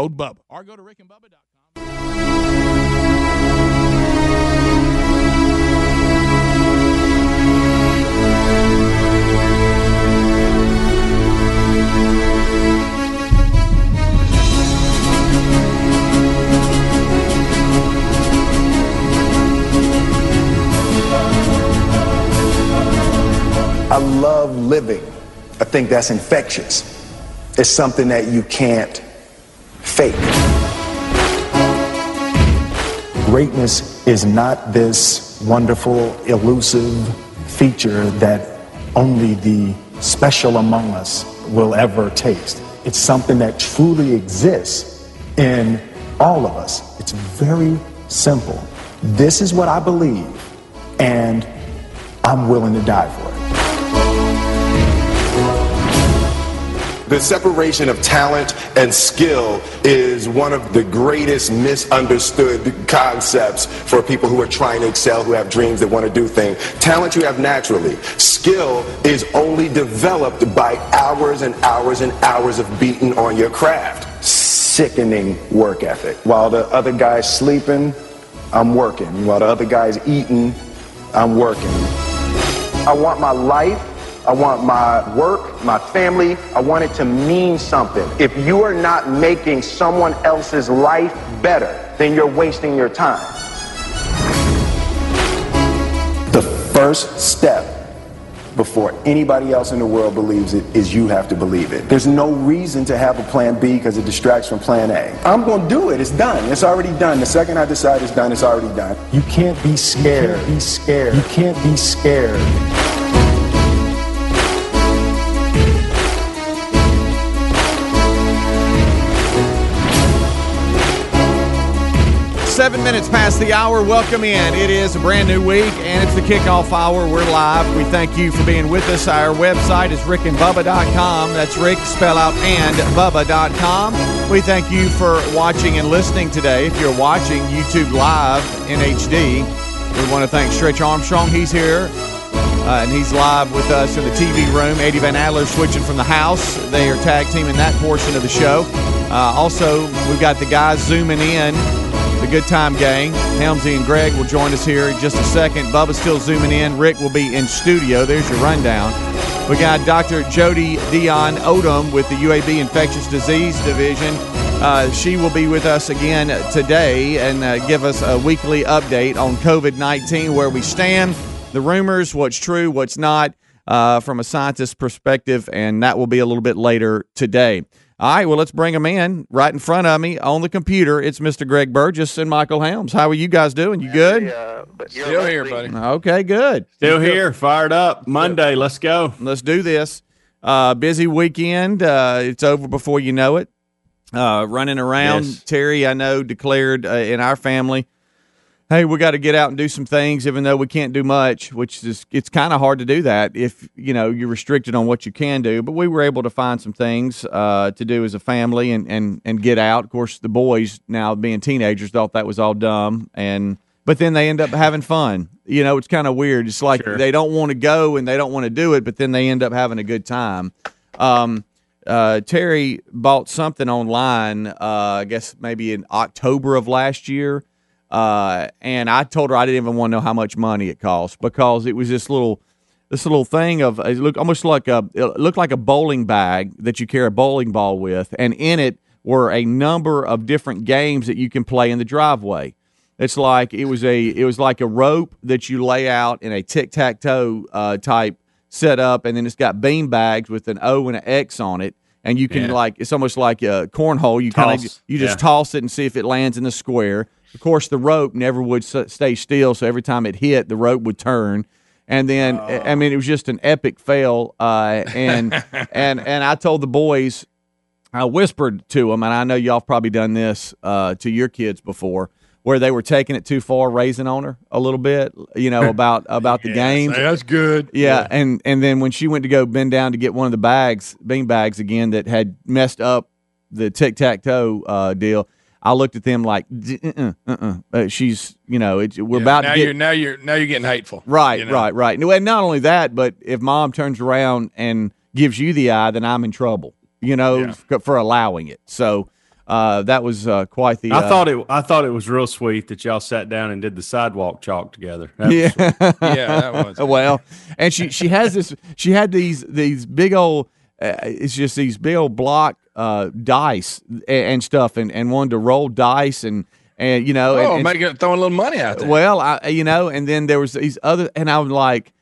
Code Bubba. Or go to rickandbubba.com. I love living. I think that's infectious. It's something that you can't fake. Greatness is not this wonderful, elusive feature that only the special among us will ever taste. It's something that truly exists in all of us. It's very simple. This is what I believe, and I'm willing to die for it. The separation of talent and skill is one of the greatest misunderstood concepts for people who are trying to excel, who have dreams that want to do things. Talent you have naturally. Skill is only developed by hours and hours and hours of beating on your craft. Sickening work ethic. While the other guy's sleeping, I'm working. While the other guy's eating, I'm working. I want my life I want my work, my family, I want it to mean something. If you are not making someone else's life better, then you're wasting your time. The first step before anybody else in the world believes it is you have to believe it. There's no reason to have a plan B because it distracts from plan A. I'm going to do it. It's done. It's already done. The second I decide it's done, it's already done. You can't be scared. You can't be scared. You can't be scared. Seven minutes past the hour. Welcome in. It is a brand new week, and it's the kickoff hour. We're live. We thank you for being with us. Our website is rickandbubba.com. That's Rick, spell out and Bubba.com. We thank you for watching and listening today. If you're watching YouTube Live in HD, we want to thank Stretch Armstrong. He's here. Uh, and he's live with us in the TV room. Eddie Van Adler switching from the house. They are tag teaming that portion of the show. Uh, also, we've got the guys zooming in the Good Time Gang. Helmsy and Greg will join us here in just a second. Bubba's still zooming in. Rick will be in studio. There's your rundown. We got Dr. Jody Dion Odom with the UAB Infectious Disease Division. Uh, she will be with us again today and uh, give us a weekly update on COVID 19, where we stand, the rumors, what's true, what's not, uh, from a scientist's perspective, and that will be a little bit later today. All right, well, let's bring him in right in front of me on the computer. It's Mr. Greg Burgess and Michael Helms. How are you guys doing? You good? uh, Still here, buddy. Okay, good. Still here, fired up. Monday, let's go. Let's do this. Uh, busy weekend. Uh, it's over before you know it. Uh, running around. Yes. Terry, I know, declared uh, in our family, hey, we got to get out and do some things, even though we can't do much, which is it's kind of hard to do that if you know you're restricted on what you can do. But we were able to find some things uh, to do as a family and and and get out. Of course, the boys now being teenagers thought that was all dumb and. But then they end up having fun. You know, it's kind of weird. It's like Sure. they don't want to go and they don't want to do it, but then they end up having a good time. Um, uh, Terry bought something online, uh, I guess maybe in October of last year. Uh, and I told her I didn't even want to know how much money it cost because it was this little, this little thing of it looked almost like a, it looked like a bowling bag that you carry a bowling ball with, and in it were a number of different games that you can play in the driveway. It's like it was a it was like a rope that you lay out in a tic tac toe uh, type setup, and then it's got bean bags with an O and an X on it, and you can Yeah. like it's almost like a cornhole. You kind of you just Yeah. toss it and see if it lands in the square. Of course, the rope never would s- stay still, so every time it hit, the rope would turn. And then, I mean, it was just an epic fail. Uh, and and and I told the boys, I whispered to them, and I know y'all have probably done this uh, to your kids before, where they were taking it too far, raising on her a little bit, you know, about about the game. That's good. Yeah, and and then when she went to go bend down to get one of the bags, bean bags again that had messed up the tic tac toe uh, deal, I looked at them like, uh, uh, uh, she's, you know, it's, we're about now to get you're now you're now you're getting hateful. right, you know? right, right. And not only that, but if mom turns around and gives you the eye, then I'm in trouble. You know, Yeah. for allowing it. So. uh, that was uh, quite the. I uh, thought it. I thought it was real sweet that y'all sat down and did the sidewalk chalk together. That Yeah, Yeah, that was. well, and she she has this. She had these these big old. Uh, it's just these big old block uh, dice and, and stuff, and, and wanted to roll dice and and you know. Oh, and- making throwing a little money out there. Well, I you know, and then there was these other, and I'm like,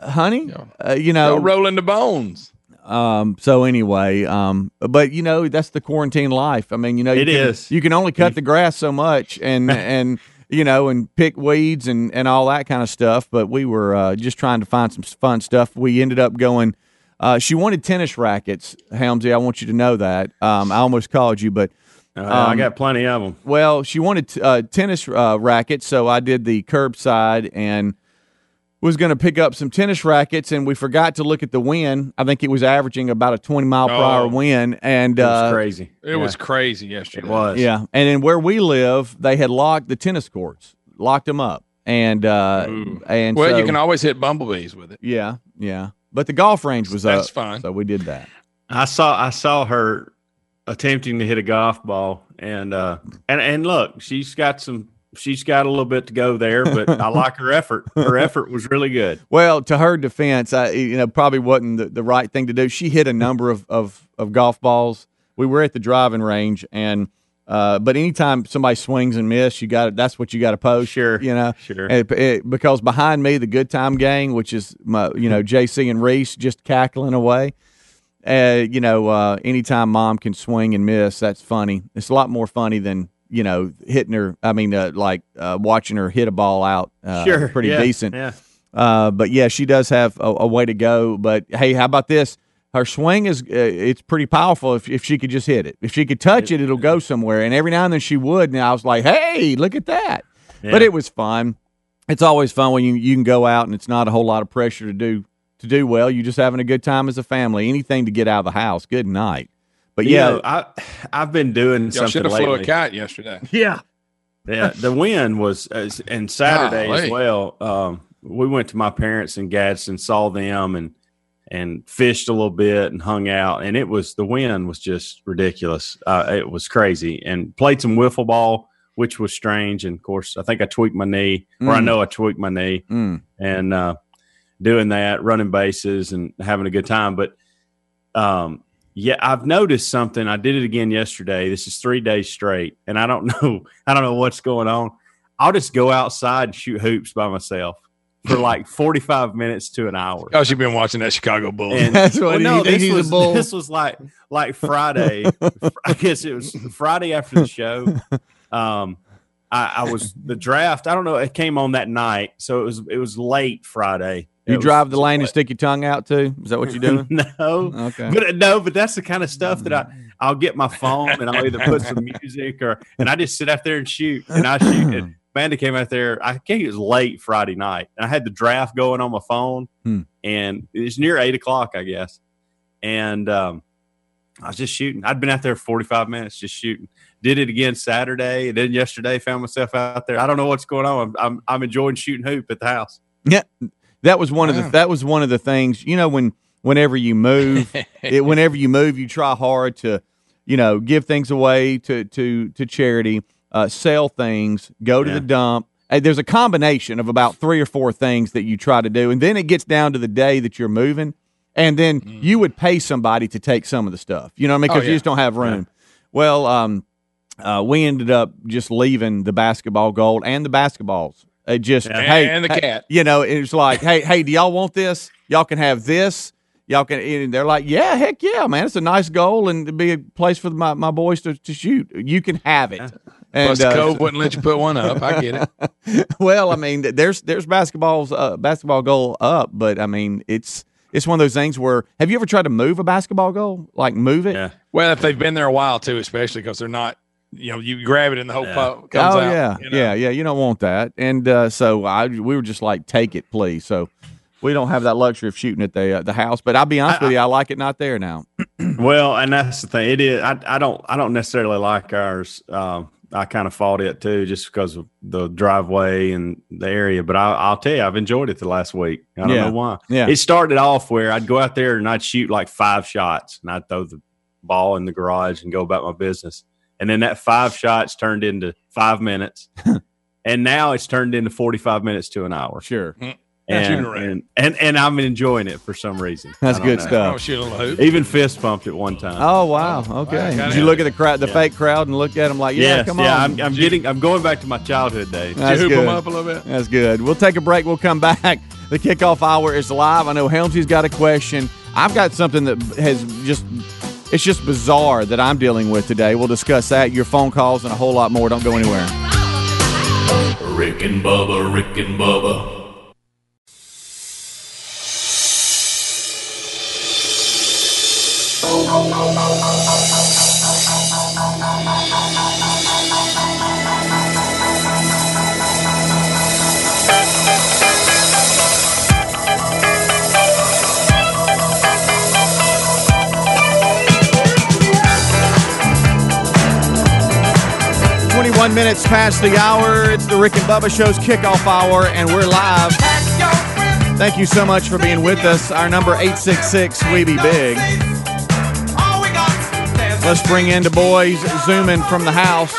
honey, uh, you know, Y'all rolling the bones. um, so anyway, um, but you know, that's the quarantine life. I mean, you know, you It can, is. You can only cut the grass so much, and and you know, and pick weeds and and all that kind of stuff. But we were uh, just trying to find some fun stuff. We ended up going. Uh, she wanted tennis rackets, Helmsy. I want you to know that. Um, I almost called you, but Uh, I Um, got plenty of them. well, she wanted t- uh, tennis uh, rackets, so I did the curbside and was going to pick up some tennis rackets, and we forgot to look at the wind. I think it was averaging about a twenty mile per hour Oh. wind, and It was uh, crazy. It was crazy yesterday. It was. yeah, and then where we live, they had locked the tennis courts, locked them up, and uh, and Well, so- you can always hit bumblebees with it. yeah, yeah, but the golf range was That's up, fine. so we did that. I saw. I saw her attempting to hit a golf ball, and uh, and and look, she's got some. She's got a little bit to go there, but I like her effort. Her effort was really good. Well, to her defense, I you know probably wasn't the, the right thing to do. She hit a number of, of, of golf balls. We were at the driving range, and uh, but anytime somebody swings and miss, you got That's what you got to post. Sure, you know, sure. It- it- because behind me, the Good Time Gang, which is my you know JC and Reese just cackling away. Uh, you know, uh, anytime mom can swing and miss, that's funny. It's a lot more funny than you know hitting her. I mean, uh, like uh, watching her hit a ball out. Uh, sure, pretty yeah, decent. Yeah, Uh, but yeah, she does have a, a way to go. But hey, how about this? Her swing is uh, it's pretty powerful. If, if she could just hit it, if she could touch it, it'll go somewhere. And every now and then she would. And I was like, hey, look at that. But it was fun. It's always fun when you you can go out and it's not a whole lot of pressure to do to do well. You're just having a good time as a family. Anything to get out of the house. Good night. But You yeah, know, I I've been doing Y'all something should have flew a lately. kite yesterday. Yeah. Yeah. The wind was, uh, and Saturday Golly. as well. Um, we went to my parents in Gadsden, saw them and, and fished a little bit and hung out. And it was, the wind was just ridiculous. Uh, it was crazy and played some wiffle ball, which was strange. And of course, I think I tweaked my knee or I Mm. know I tweaked my knee Mm. and, uh, doing that, running bases and having a good time. But, um, yeah, I've noticed something. I did it again yesterday. This is three days straight, and I don't know. I don't know what's going on. I'll just go outside and shoot hoops by myself for like forty-five minutes to an hour. Oh, you've been watching that Chicago Bulls. And That's what he no, thinks this was bull. this was like like Friday. I guess it was Friday after the show. Um, I, I was the draft. I don't know. It came on that night, so it was it was late Friday. you It was- drive the lane and stick your tongue out too. Is that what you're doing? no, Okay. but uh, no, but that's the kind of stuff that I I'll get my phone and I'll either put some music or and I just sit out there and shoot and I shoot. And Amanda came out there. I think it was late Friday night, and I had the draft going on my phone, Hmm. and it was near eight o'clock, I guess. And um, I was just shooting. I'd been out there forty five minutes just shooting. Did it again Saturday, and then yesterday found myself out there. I don't know what's going on. I'm I'm, I'm enjoying shooting hoop at the house. Yeah, that was one of the that was one of the things. You know, when whenever you move, it, whenever you move, you try hard to, you know, give things away to to to charity, uh, sell things, go to Yeah. the dump. Uh, There's a combination of about three or four things that you try to do, and then it gets down to the day that you're moving, and then you would pay somebody to take some of the stuff. You know what I mean? Oh, Because you just don't have room. Well, um, uh, we ended up just leaving the basketball gold and the basketballs. It just Yeah. hey, And the hey, cat. You know, it was like, hey, hey, do y'all want this? Y'all can have this. Y'all can. And they're like, yeah, heck yeah, man. It's a nice goal and be a place for my, my boys to, to shoot. You can have it. And Plus, the uh, code wouldn't let you put one up. I get it. well, I mean, there's there's basketballs uh, basketball goal up, but I mean, it's it's one of those things where have you ever tried to move a basketball goal? Like move it? Yeah. Well, if they've been there a while too, especially because they're not, you know, you grab it and the whole Yeah. pop comes oh out. yeah, you know? yeah, yeah. You don't want that, and uh, so I we were just like, take it, please. So we don't have that luxury of shooting at the uh, the house. But I'll be honest with you, I like it not there now. Well, and that's the thing. It is. I, I don't. I don't necessarily like ours. Um, I kind of fought it too, just because of the driveway and the area. But I, I'll tell you, I've enjoyed it the last week. I don't Yeah. know why. Yeah. It started off where I'd go out there and I'd shoot like five shots, and I'd throw the ball in the garage and go about my business. And then that five shots turned into five minutes. and now it's turned into 45 minutes to an hour. Sure. Hmm. And, and, and, and I'm enjoying it for some reason. That's good know. stuff. Oh, shoot a little hoop. Even fist pumped at one time. Oh wow. Okay. Did you look at the crowd, the Yeah. fake crowd, and look at them like, yeah, yes, come on. yeah. I'm, I'm getting. I'm going back to my childhood days. That's Did you hoop good. them up a little bit? That's good. We'll take a break. We'll come back. The kickoff hour is live. I know Helmsy's got a question. I've got something that has just. It's just bizarre that I'm dealing with today. We'll discuss that, your phone calls, and a whole lot more. Don't go anywhere. Rick and Bubba, Rick and Bubba. Twenty-one minutes past the hour. It's the Rick and Bubba Show's kickoff hour, and we're live. Thank you so much for being with us. Our number eight six six. We be big. Let's bring in the boys zooming from the house.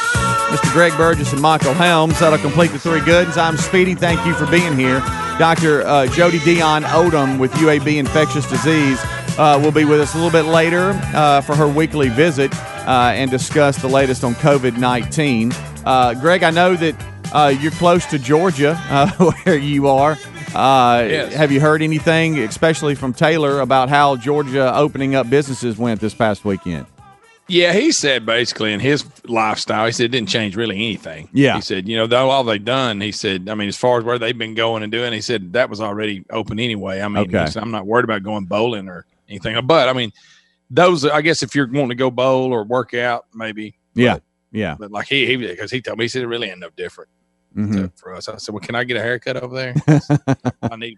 Mr. Greg Burgess and Michael Helms. That'll complete the three goods. I'm Speedy. Thank you for being here. Dr. Uh, Jodie Dionne-Odom with UAB Infectious Disease uh, will be with us a little bit later uh, for her weekly visit uh, and discuss the latest on COVID 19. Uh, Greg, I know that uh, you're close to Georgia, uh, where you are. Uh, Yes. Have you heard anything, especially from Taylor, about how Georgia opening up businesses went this past weekend? Yeah, he said basically in his lifestyle, he said it didn't change really anything. Yeah. He said, you know, though all they've done, he said, I mean, as far as where they've been going and doing, he said that was already open anyway. I mean, Okay. said, I'm not worried about going bowling or anything. But I mean, those, I guess if you're wanting to go bowl or work out, maybe. Yeah. Yeah. But like he, he, because he told me, he said it really ain't no different Mhm. to- for us. I said, well, can I get a haircut over there? I need,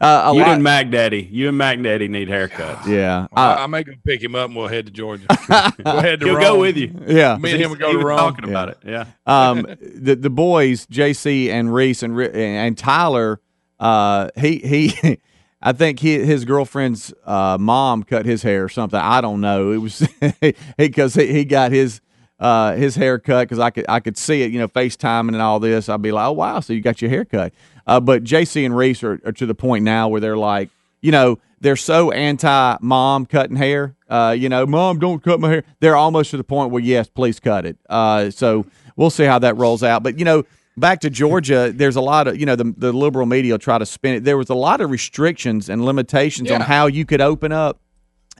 Uh, a you lot- and Mac Daddy, you and Mac Daddy need haircuts. yeah. I, Uh, I may go pick him up and we'll head to Georgia. we'll head to He'll Rome. go with you. yeah. Me and him would go He to was Rome. talking about it. Yeah. um, the the boys, JC and Reese and and Tyler, uh, he he, I think he, his girlfriend's uh, mom cut his hair or something. I don't know. It was because he, he got his uh, his hair cut because I could I could see it, you know, FaceTiming and all this. I'd be like, oh wow, so you got your hair cut. Uh, but JC and Reese are, are to the point now where they're like, you know, they're so anti mom cutting hair. Uh, you know, mom, don't cut my hair. They're almost to the point where yes, please cut it. Uh, so we'll see how that rolls out. But you know, back to Georgia, there's a lot of you know the the liberal media will try to spin it. There was a lot of restrictions and limitations on how you could open up,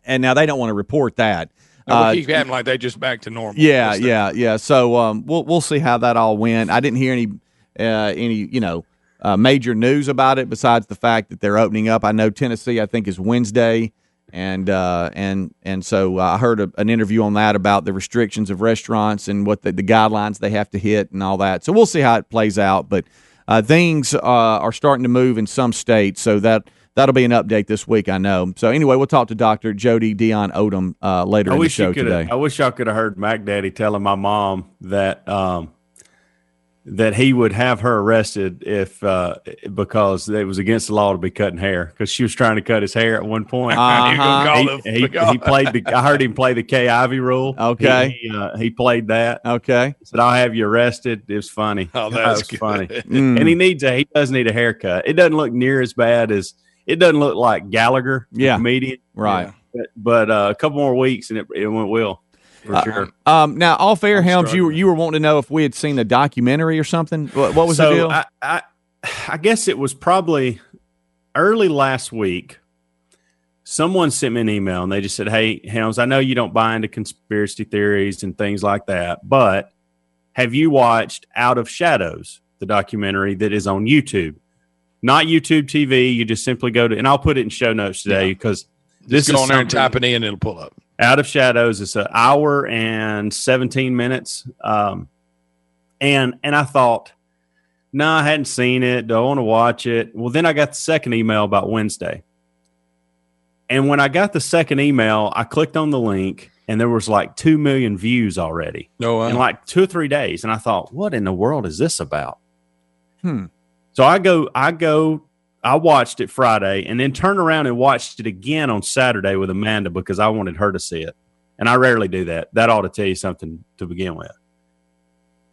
and now they don't want to report that. No, Uh, we keep having like they just back to normal. yeah, yeah, yeah. So um, we'll we'll see how that all went. I didn't hear any uh, any you know uh, major news about it besides the fact that they're opening up. I know Tennessee, I think, is Wednesday, and uh, and and so I heard a, an interview on that about the restrictions of restaurants and what the, the guidelines they have to hit and all that. So we'll see how it plays out, but uh, things uh, are starting to move in some states, so that. That'll be an update this week, I know. So anyway, we'll talk to Dr. Jodie Dionne-Odom uh, later I in the wish show today. I wish y'all could have heard Mac Daddy telling my mom that um, that he would have her arrested if uh, because it was against the law to be cutting hair because she was trying to cut his hair at one point. Uh-huh. You gonna call He, he, he played the. I heard him play the Kay Ivey rule. Okay. he, he, uh, he played that. Okay. Said I'll have you arrested. It was funny. Oh, That was good. funny. Mm. And he needs a. He does need a haircut. It doesn't look near as bad as. It doesn't look like Gallagher, the Yeah. comedian. Right. But, but uh, a couple more weeks and it, it went well for sure. Um, now, off air, I'm Helms, you were, struggling. you were wanting to know if we had seen a documentary or something. What, what was so the deal? I, I, I guess it was probably early last week. Someone sent me an email and they just said, "Hey, Helms, I know you don't buy into conspiracy theories and things like that, but have you watched Out of Shadows, the documentary that is on YouTube? Not YouTube TV. You just simply go to, and I'll put it in show notes today because this Just go is on there and something- type it in, it'll pull up. Out of Shadows. It's an hour and 17 minutes. Um, and and I thought, no, nah, I hadn't seen it. Do I want to watch it? Well, then I got the second email about Wednesday. And when I got the second email, I clicked on the link and there was like 2 million views already No, uh, in like two or three days. And I thought, what in the world is this about? Hmm. So I go, I go, I watched it Friday and then turned around and watched it again on Saturday with Amanda because I wanted her to see it. and I rarely do that. That ought to tell you something to begin with.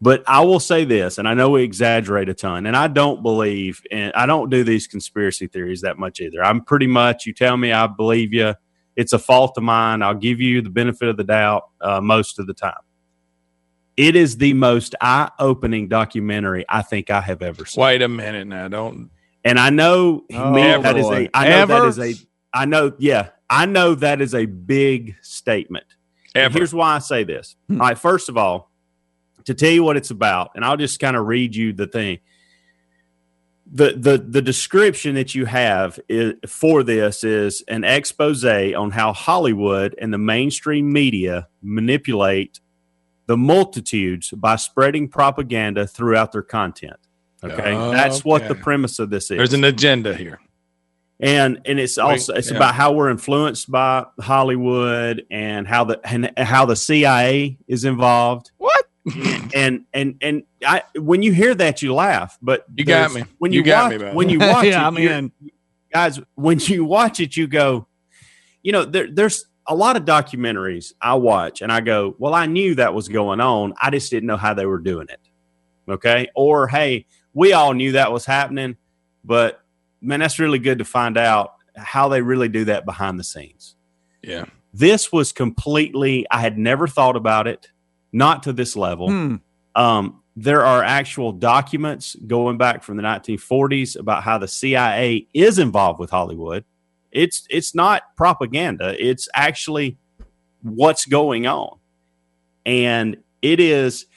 But I will say this, and I know we exaggerate a ton, and I don't believe, and I don't do these conspiracy theories that much either. I'm pretty much, you tell me, I believe you. It's a fault of mine. I'll give you the benefit of the doubt uh, most of the time. It is the most eye opening documentary I think I have ever seen. Wait a minute now. Don't. And I know Oh, me, that is boy. a I know Ever? that is a I know yeah, I know that is a big statement. Ever. here's why I say this. Hmm. All right, first of all, to tell you what it's about, and I'll just kind of read you the thing. The the the description that you have is, for this is an expose on how Hollywood and the mainstream media manipulate the multitudes by spreading propaganda throughout their content. Okay, Oh, that's what the premise of this is There's an agenda here. and and it's also it's yeah. about how we're influenced by Hollywood and how the and how the CIA is involved. What? And and and I when you hear that you laugh, but You got me. When You you, got watch, me, man. when you watch yeah, it, I'm in. guys, when you watch it, you go, you know, there, there's a lot of documentaries I watch and I go, well, I knew that was going on. I just didn't know how they were doing it. Okay. Or, hey, we all knew that was happening, but man, that's really good to find out how they really do that behind the scenes. Yeah. This was completely, I had never thought about it, not to this level. Hmm. Um, there are actual documents going back from the 1940s about how the CIA is involved with Hollywood. It's it's not propaganda. It's actually what's going on, and it is.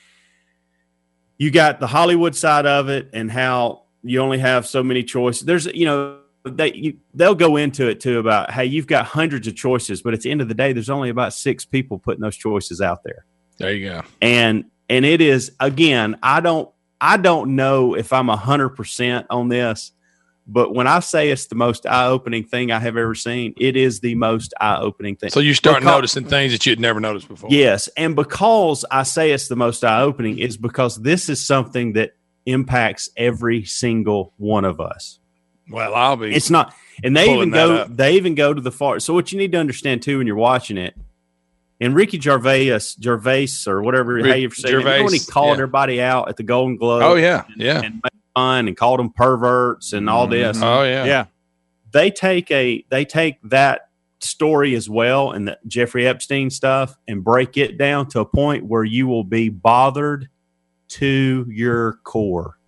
You got the Hollywood side of it, and how you only have so many choices. There's you know they you, they'll go into it too about hey you've got hundreds of choices, but at the end of the day, there's only about six people putting those choices out there There you go. and and it is again i don't i don't know if i'm a hundred percent on this but when i say it's the most eye-opening thing i have ever seen it is the most eye-opening thing So you start Because- noticing things that you'd never noticed before. yes and because i say it's the most eye-opening is because this is something that impacts every single one of us Well, I'll be. it's not and they even go they even go to the far so what you need to understand too when you're watching it and Ricky Gervais Gervais or whatever Rick how you say when he called yeah. everybody out at the Golden Globe oh yeah, yeah. and fun and called them perverts and all this Oh yeah. Yeah. they take a they take that story as well and the Jeffrey Epstein stuff and break it down to a point where you will be bothered to your core.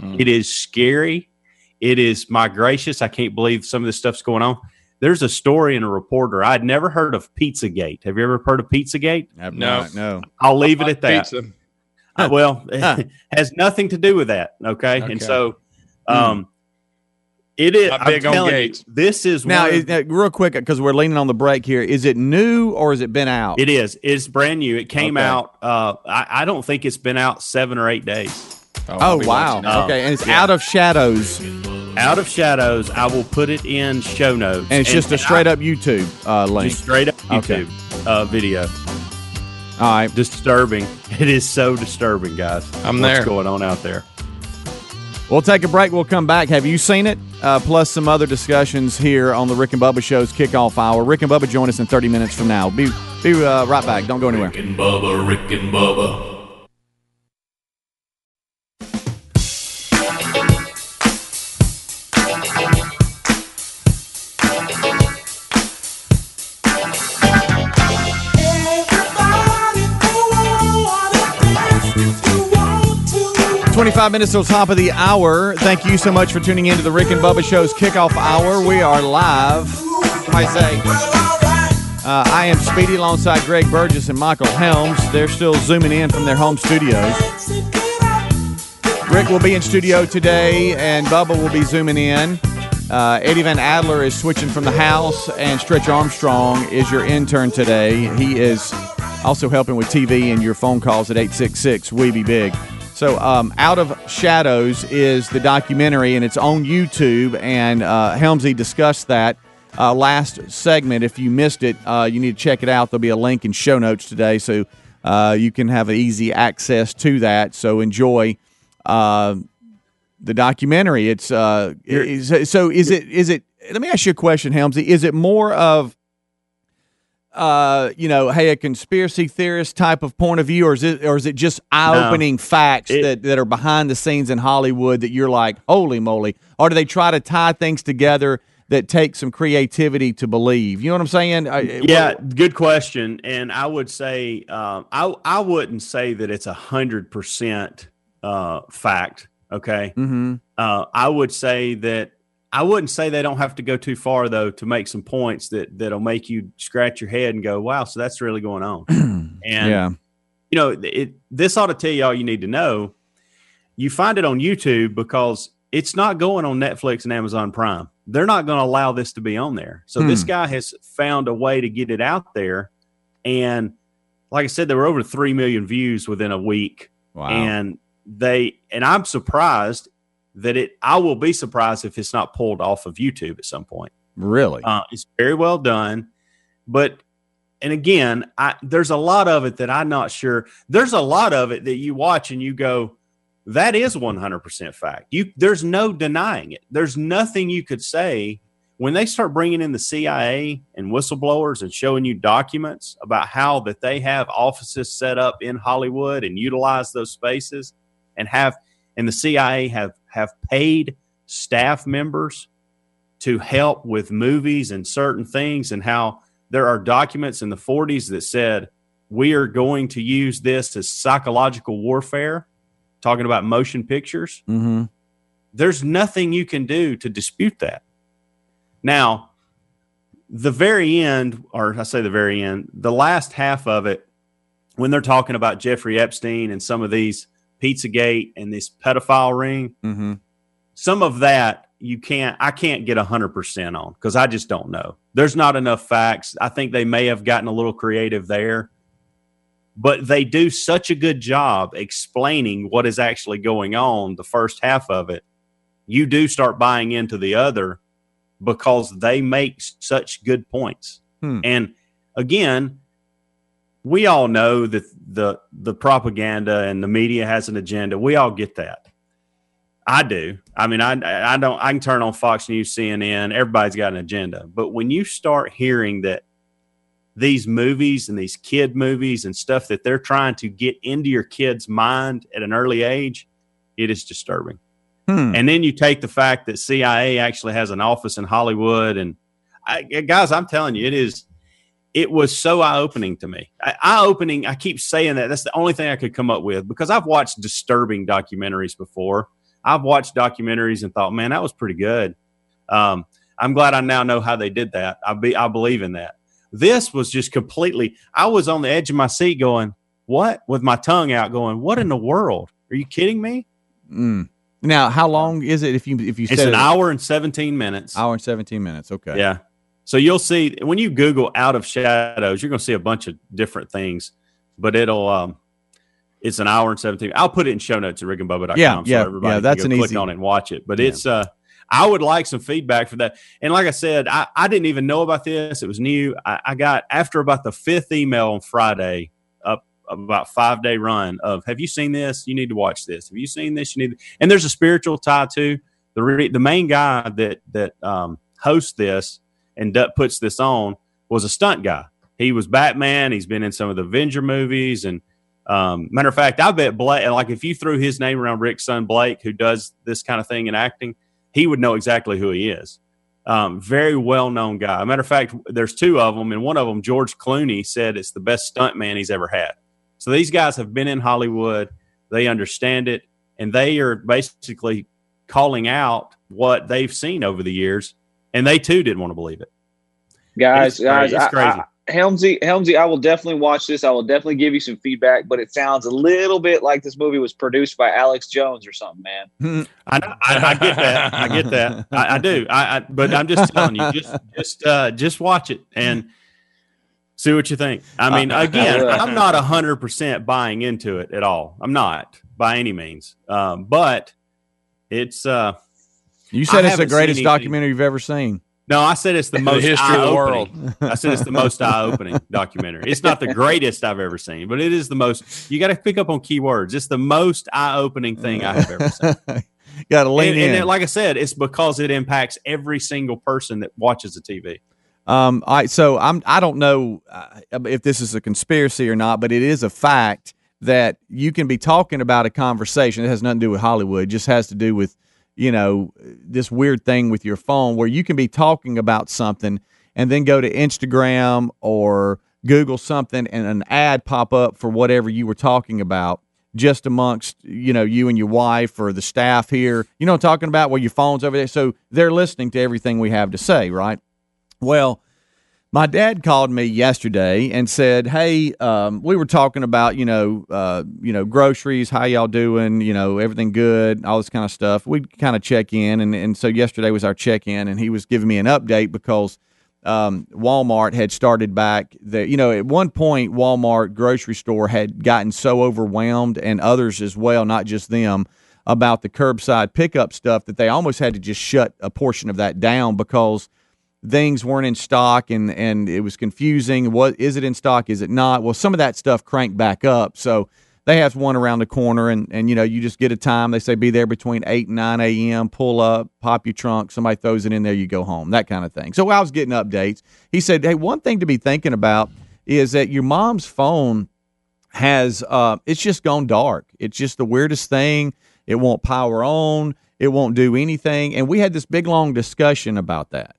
Mm. It is scary. It is my gracious. I can't believe some of this stuff's going on. There's a story in a reporter. I'd never heard of Pizzagate. Have you ever heard of Pizzagate? I've No. not, no. I'll leave it at that. Pizza. Uh, well, it has nothing to do with that. Okay. Okay. And so, um, it is. I'm big on telling you, gates. this is Now, one of- is, now, real quick, because we're leaning on the break here. Is it new or has it been out? It is. It's brand new. It came Okay. out. Uh, I, I don't think it's been out seven or eight days. oh, I'll wow. watching it. Okay. And it's Yeah. out of shadows. Out of Shadows. I will put it in show notes. And it's just a straight up YouTube uh, I, link. just straight up Okay. YouTube uh, video. All right. Disturbing. It is so disturbing, guys. I'm What's there. going on out there? We'll take a break. We'll come back. Have you seen it? Uh, plus some other discussions here on the Rick and Bubba Show's kickoff hour. Rick and Bubba join us in 30 minutes from now. Be be uh, right back. Don't go anywhere. Rick and Bubba, Rick and Bubba. 25 minutes till top of the hour. Thank you so much for tuning in to the Rick and Bubba Show's kickoff hour. We are live. I say, uh, I am Speedy alongside Greg Burgess and Michael Helms. They're still zooming in from their home studios. Rick will be in studio today, and Bubba will be zooming in. Uh, Eddie Van Adler is switching from the house, and Stretch Armstrong is your intern today. He is also helping with TV and your phone calls at 866 We Be Big. So, um, Out of Shadows is the documentary, and it's on YouTube, and uh, Helmsy discussed that uh, last segment. If you missed it, uh, you need to check it out. There'll be a link in show notes today, so uh, you can have easy access to that. So, enjoy uh, the documentary. It's uh, is, so is it is it? Let me ask you a question, Helmsy. Is it more of uh, you know, hey, a conspiracy theorist type of point of view, or is it, or is it just eye-opening facts It- that, that are behind the scenes in Hollywood that you're like, holy moly? Or do they try to tie things together that take some creativity to believe? You know what I'm saying? Yeah, good question. And I would say um, I I wouldn't say that it's a hundred percent uh, fact. Okay, hmm uh, I would say that I wouldn't say they don't have to go too far though to make some points that that'll make you scratch your head and go, "Wow, so that's really going on." and yeah. you know, it this ought to tell you all you need to know. You find it on YouTube because it's not going on Netflix and Amazon Prime. They're not going to allow this to be on there. So this Hmm. guy has found a way to get it out there. And like I said, there were over 3 million views within a week. Wow. And they, and I'm surprised that it, I will be surprised if it's not pulled off of YouTube at some point. really? Uh, it's very well done, but and again, I there's a lot of it that I'm not sure. There's a lot of it that you watch and you go, that is 100% fact. You there's no denying it. There's nothing you could say when they start bringing in the CIA and whistleblowers and showing you documents about how that they have offices set up in Hollywood and utilize those spaces and have and the CIA have have paid staff members to help with movies and certain things and how there are documents in the 40s that said we are going to use this as psychological warfare talking about motion pictures. Hmm there's nothing you can do to dispute that. Now the very end or i say the very end the last half of it when they're talking about jeffrey epstein and some of these pizzagate and this pedophile ring hmm some of that you can't i can't get 100% on because i just don't know. There's not enough facts. I think they may have gotten a little creative there but they do such a good job explaining what is actually going on the first half of it. You do start buying into the other because they make such good points. Hmm. and again we all know that the the propaganda and the media has an agenda we all get that I do. I mean, I I don't. I can turn on Fox News, CNN. Everybody's got an agenda. But when you start hearing that these movies and these kid movies and stuff that they're trying to get into your kid's mind at an early age, it is disturbing. Hmm. And then you take the fact that CIA actually has an office in Hollywood, and I, guys, I'm telling you, it is. It was so eye opening to me. Eye opening. I keep saying that. That's the only thing I could come up with because I've watched disturbing documentaries before. I've watched documentaries and thought, man, that was pretty good. Um, I'm glad I now know how they did that. I be I believe in that. This was just completely. I was on the edge of my seat, going, "What?" with my tongue out, going, "What in the world? Are you kidding me?" Mm. Now, how long is it if you if you It's an it- hour and 17 minutes. hour and 17 minutes? Okay. Yeah. So you'll see when you Google "out of shadows," you're going to see a bunch of different things, but it'll um, it's an hour and seventeen. I'll put it in show notes at rickandbubba.com. Yeah, so yeah, everybody yeah, can that's an click easy- on it and watch it. But Yeah. it's uh, I would like some feedback for that. And like I said, I, I didn't even know about this. It was new. I, I got after about the fifth email on Friday, up about five day run of Have you seen this? You need to watch this. Have you seen this? You need. And there's a spiritual tie too. The re, the main guy that that um, hosts this and d- puts this on was a stunt guy. He was Batman. He's been in some of the Avenger movies. And um, matter of fact, I bet Blake, like if you threw his name around Rick's son Blake, who does this kind of thing in acting, he would know exactly who he is. Um, very well known guy. Matter of fact, there's two of them, and one of them, George Clooney, said it's the best stunt man he's ever had. So these guys have been in Hollywood. They understand it, and they are basically calling out what they've seen over the years, and they too didn't want to believe it. guys, It's cra- guys, it's crazy. I- Helmsy, Helmsy, I will definitely watch this. I will definitely give you some feedback, but it sounds a little bit like this movie was produced by Alex Jones or something, man. I, I, I get that. I get that. I, I do. I, I, but I'm just telling you, just just uh, just watch it and see what you think. I mean, again. I'm not hundred percent buying into it at all. I'm not by any means. Um, but it's uh, You said I it's the greatest documentary you've ever seen. no, I said it's the The most history of the eye-opening. I said it's the most eye-opening documentary. It's not the greatest I've ever seen, but it is the most. You got to pick up on keywords. It's the most eye-opening thing I have ever seen. Got to lean and, in. and it- like I said, it's because it impacts every single person that watches the TV. Um, all right, so I'm I don't know uh, if this is a conspiracy or not, but it is a fact that you can be talking about a conversation. It has nothing to do with Hollywood. It just has to do with you know this weird thing with your phone where you can be talking about something and then go to Instagram or Google something and an ad pop up for whatever you were talking about just amongst you know you and your wife or the staff here. You know talking about where your phone's over there. So they're listening to everything we have to say, right? Well, my dad called me yesterday and said, "Hey, um, we were talking about you know, uh, you know, groceries. How y'all doing? You know, everything good? All this kind of stuff. We kind of check in, and and so yesterday was our check in, and he was giving me an update because um, Walmart had started back. The you know, at one point, Walmart grocery store had gotten so overwhelmed, and others as well, not just them." About the curbside pickup stuff, that they almost had to just shut a portion of that down because things weren't in stock and and it was confusing. What is it in stock? Is it not? Well, some of that stuff cranked back up. So they have one around the corner and and you know you just get a time. They say be there between eight and nine a.m. Pull up, pop your trunk. Somebody throws it in there, you go home. That kind of thing. So I was getting updates. He said, hey, one thing to be thinking about is that your mom's phone has uh, it's just gone dark. It's just the weirdest thing. It won't power on. It won't do anything. And we had this big long discussion about that.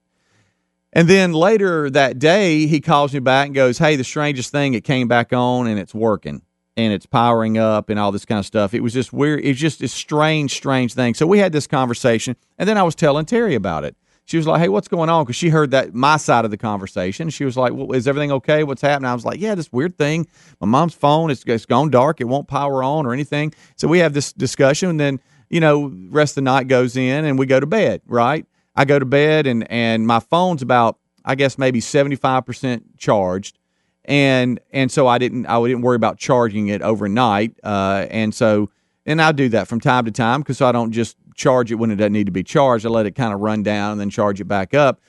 And then later that day, he calls me back and goes, Hey, the strangest thing, it came back on and it's working and it's powering up and all this kind of stuff. It was just weird. It's just a strange, strange thing. So we had this conversation. And then I was telling Terry about it. She was like, Hey, what's going on? Because she heard that my side of the conversation. She was like, Well, is everything okay? What's happening? I was like, Yeah, this weird thing. My mom's phone, it's, it's gone dark. It won't power on or anything. So we have this discussion. And then, you know, rest of the night goes in and we go to bed, right? I go to bed and and my phone's about I guess maybe 75% charged. And and so I didn't I didn't worry about charging it overnight uh, and so and I do that from time to time because I don't just charge it when it doesn't need to be charged. I let it kind of run down and then charge it back up.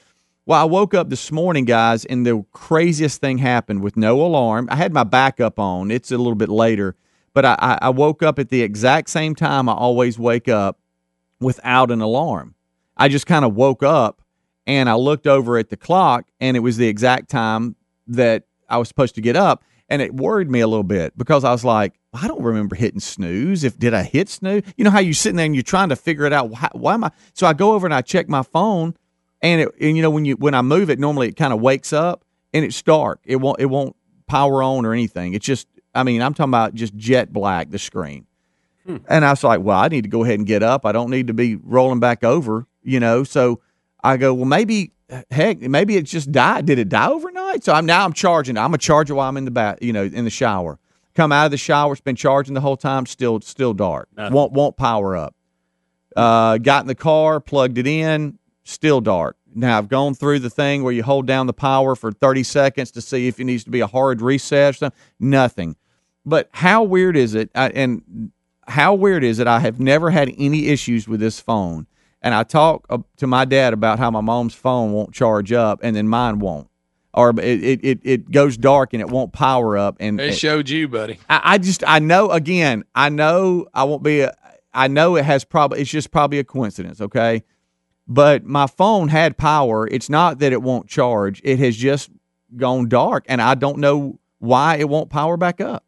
Well I woke up this morning guys and the craziest thing happened with no alarm. I had my backup on. It's a little bit later but I, I woke up at the exact same time I always wake up without an alarm I just kind of woke up and I looked over at the clock and it was the exact time that I was supposed to get up. And it worried me a little bit because I was like, I don't remember hitting snooze. If did I hit snooze? You know how you're sitting there and you're trying to figure it out. Why, why am I? So I go over and I check my phone, and it, and you know when you when I move it, normally it kind of wakes up and it's dark. It won't it won't power on or anything. It's just I mean I'm talking about just jet black the screen. Hmm. And I was like, well, I need to go ahead and get up. I don't need to be rolling back over you know. So I go, well, maybe heck, maybe it just died. Did it die overnight? So I'm now I'm charging. I'm a charger while I'm in the bath, you know, in the shower. Come out of the shower, it's been charging the whole time. Still, still dark. Nothing. Won't won't power up. Uh, got in the car, plugged it in, still dark. Now I've gone through the thing where you hold down the power for 30 seconds to see if it needs to be a hard reset or something. Nothing. But how weird is it? I, and how weird is it? I have never had any issues with this phone and I talk uh, to my dad about how my mom's phone won't charge up and then mine won't. Or it, it, it goes dark and it won't power up. And it showed you, buddy. I, I just I know again. I know I won't be. A, I know it has probably. It's just probably a coincidence. Okay, but my phone had power. It's not that it won't charge. It has just gone dark, and I don't know why it won't power back up.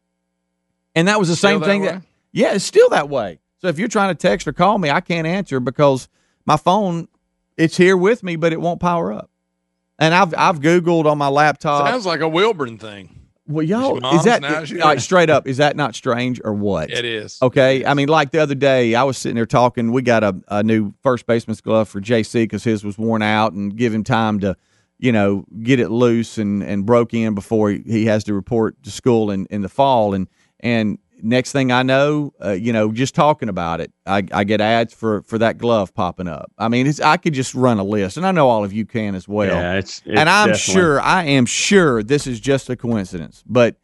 And that was the still same thing. That, yeah, it's still that way. So if you're trying to text or call me, I can't answer because my phone, it's here with me, but it won't power up. And I've I've Googled on my laptop. Sounds like a Wilburn thing. Well, y'all, is that like straight up? Is that not strange or what? It is. Okay. I mean, like the other day, I was sitting there talking. We got a, a new first baseman's glove for JC because his was worn out, and give him time to, you know, get it loose and and broke in before he, he has to report to school in in the fall. And and next thing I know, uh, you know, just talking about it, I, I, get ads for for that glove popping up. I mean, I could just run a list, and I know all of you can as well. Yeah, it's, it's and I'm sure, I am sure this is just a coincidence, but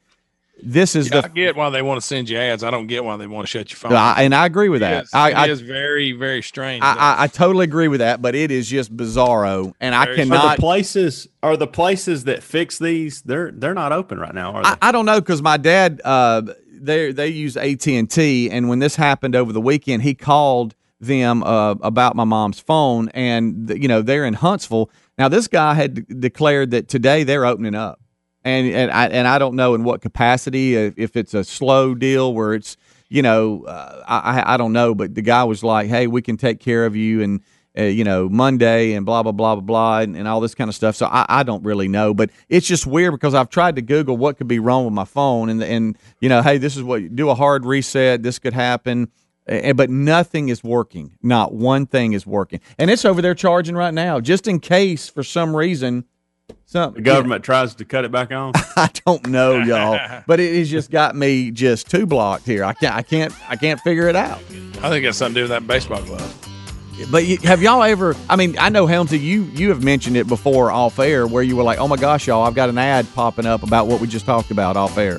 this is yeah, the. I get why they want to send you ads. I don't get why they want to shut your phone. I, and I agree with that. It is, I, it is very, very strange. I, I, totally agree with that, but it is just bizarro, and very I cannot. Are the places are the places that fix these. They're they're not open right now, are they? I, don't know because my dad. Uh, they they use AT and T, and when this happened over the weekend, he called them uh, about my mom's phone, and you know they're in Huntsville now. This guy had declared that today they're opening up, and and I and I don't know in what capacity if, if it's a slow deal where it's you know uh, I I don't know, but the guy was like, hey, we can take care of you and. Uh, you know, Monday and blah blah blah blah blah, and, and all this kind of stuff. So I, I don't really know, but it's just weird because I've tried to Google what could be wrong with my phone, and and you know, hey, this is what do a hard reset. This could happen, but nothing is working. Not one thing is working, and it's over there charging right now, just in case for some reason. Some The government tries to cut it back on. I don't know, y'all, but it has just got me just too blocked here. I can't, I can't, I can't figure it out. I think it's something to do with that baseball glove. But you, have y'all ever? I mean, I know Helmsy, you you have mentioned it before off air, where you were like, "Oh my gosh, y'all, I've got an ad popping up about what we just talked about off air."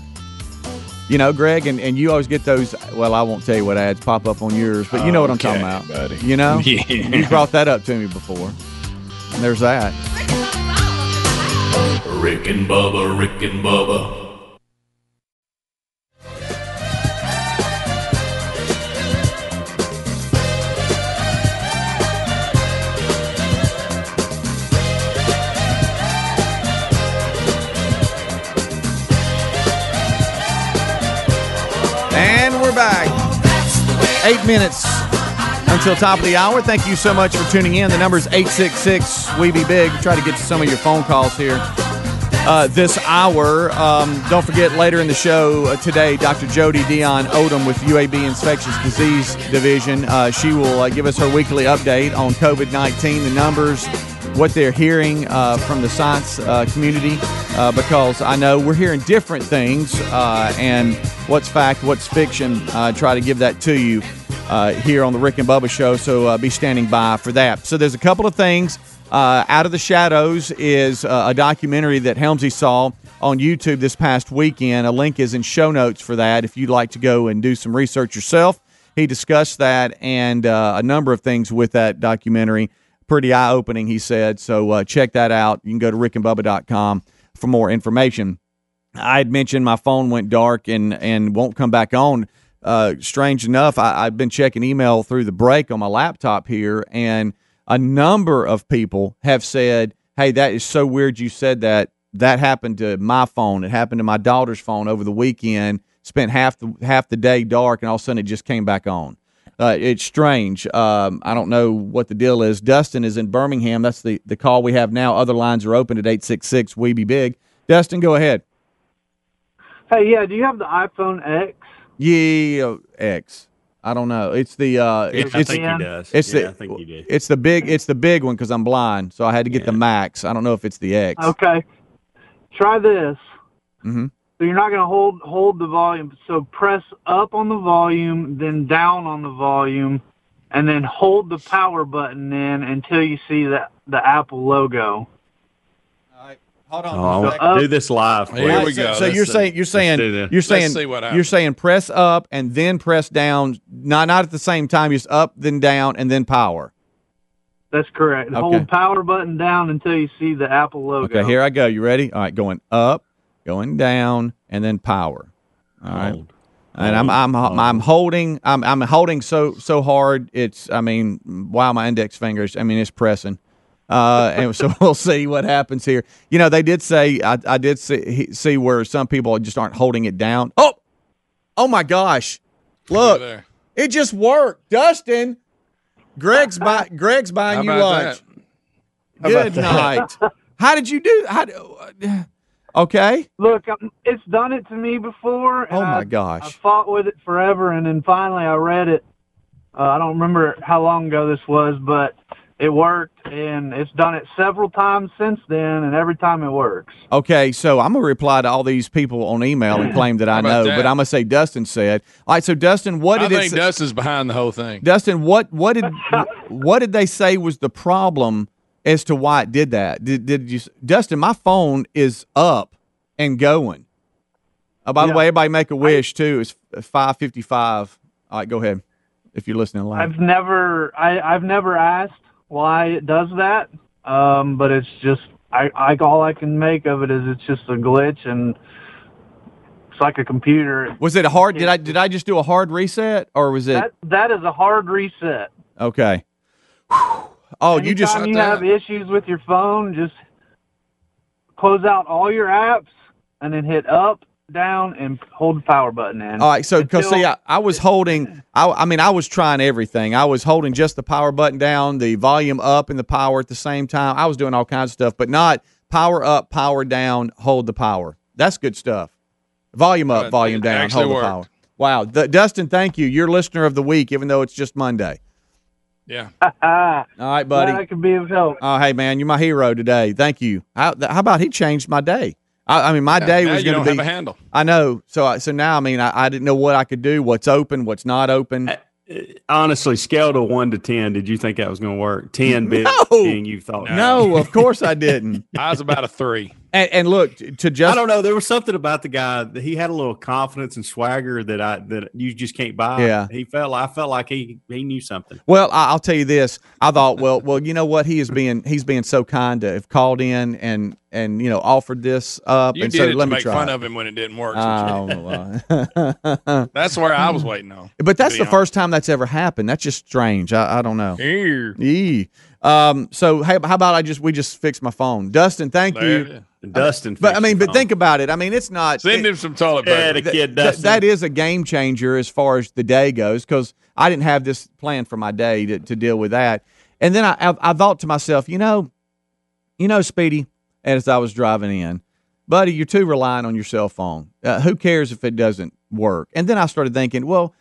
You know, Greg, and, and you always get those. Well, I won't tell you what ads pop up on yours, but you know what I'm talking about, buddy. You know, Yeah. you brought that up to me before. And there's that. Rick and Bubba, Rick and Bubba. And we're back. Eight minutes until top of the hour. Thank you so much for tuning in. The number is 866 We Be Big. Try to get to some of your phone calls here uh, this hour. Um, don't forget, later in the show uh, today, Dr. Jodie Dionne-Odom with UAB Infectious Disease Division. Uh, she will uh, give us her weekly update on COVID 19, the numbers, what they're hearing uh, from the science uh, community, uh, because I know we're hearing different things, uh, and what's fact, what's fiction. Uh, try to give that to you uh, here on the Rick and Bubba Show, so uh, be standing by for that. So there's a couple of things. Uh, Out of the Shadows is a documentary that Helmsy saw on YouTube this past weekend. A link is in show notes for that if you'd like to go and do some research yourself. He discussed that and a number of things with that documentary. Pretty eye opening, he said. So check that out. You can go to rickandbubba.com for more information. I had mentioned my phone went dark and, and won't come back on. Uh, strange enough, I, I've been checking email through the break on my laptop here, and a number of people have said, Hey, that is so weird you said that. That happened to my phone. It happened to my daughter's phone over the weekend. Spent half the half the day dark, and all of a sudden it just came back on. Uh, it's strange. Um, I don't know what the deal is. Dustin is in Birmingham. That's the, the call we have now. Other lines are open at 866 We Be Big. Dustin, go ahead. Hey, yeah, do you have the iPhone X? Yeah, X. I don't know. It's the uh, Yeah, it's, I it's think he does. It's yeah, the I think he did. it's the big it's the big one because I'm blind, so I had to get the max. I don't know if it's the X. Okay. Try this. hmm So you're not going to hold hold the volume. So press up on the volume, then down on the volume, and then hold the power button in until you see the the Apple logo. All right, Hold Oh, I want to do this live. Here please. we so, go. So Let's you're see. saying you're saying you're saying Let's see what you're saying press up and then press down, not not at the same time. Just up, then down, and then power. That's correct. Okay. Hold power button down until you see the Apple logo. Okay, here I go. You ready? All right, going up, going down, and then power. All right. Hold. And I'm I'm I'm holding I'm I'm holding so so hard. It's I mean wow my index fingers. I mean it's pressing. Uh, and so we'll see what happens here. You know they did say I, I did see see where some people just aren't holding it down. Oh, oh my gosh! Look, there. it just worked. Dustin, Greg's buy, Greg's buying you about lunch. Good night. How did you do? How? Do- Okay. Look, um, it's done it to me before. Oh my I, gosh. I fought with it forever, and then finally I read it. Uh, I don't remember how long ago this was, but it worked, and it's done it several times since then, and every time it works. Okay, so I'm gonna reply to all these people on email and claim that I know, that? but I'm gonna say Dustin said. All right, so Dustin, what I did it? think say- Dustin's behind the whole thing. Dustin, what what did what did they say was the problem as to why it did that? Did did you, Dustin? My phone is up and going. Oh, by the way, everybody make a wish too. It's five fifty five. All right, go ahead if you're listening live. I've never, I, I've never asked why it does that, um, but it's just, I, I, all I can make of it is it's just a glitch, and it's like a computer. Was it a hard? Did I did I just do a hard reset or was it? That that is a hard reset. Okay. Whew. Oh, you just Anytime you have issues with your phone, just close out all your apps and then hit up, down, and hold the power button in. All right, so because see, I, I was holding, I, I mean, I was trying everything. I was holding just the power button down, the volume up, and the power at the same time. I was doing all kinds of stuff, but not power up, power down, hold the power. That's good stuff. Volume up, Uh, volume down, actually hold the worked. power. Wow, Th- Dustin, thank you. You're listener of the week, even though it's just Monday. Yeah. All right, buddy. Glad I could be of help. Oh, hey, man, you're my hero today. Thank you. How, th- how about he changed my day? I, I mean, my Yeah, day now was going to be. have a handle. I know. So, I, so now, I mean, I, I didn't know what I could do. What's open? What's not open? Honestly, scale to one to ten. Did you think that was going to work? Ten being, No. being you thought. No, of course I didn't. I was about a three. And, and look, to just I don't know. There was something about the guy that he had a little confidence and swagger that I that you just can't buy. Yeah. he felt. I felt like he he knew something. Well, I- I'll tell you this. I thought, well, well, you know what? He is being he's being so kind to have called in and and you know offered this up. You and did so it let to me make try. fun of him when it didn't work. Oh, well. That's where I was waiting on. but that's the be first time that's ever happened. That's just strange. I, I don't know. Here. Yee. Um. So hey, how about I just we just fix my phone, Dustin? Thank There it Dustin, But I mean, but think about it. I mean, it's not. Send it- him some toilet Yeah, paper. the kid Th- Dustin. that is a game changer as far as the day goes because I didn't have this plan for my day to, to deal with that. And then I, I, I thought to myself, you know, you know, Speedy, as I was driving in, buddy, you're too reliant on your cell phone. Uh, who cares if it doesn't work? And then I started thinking, well,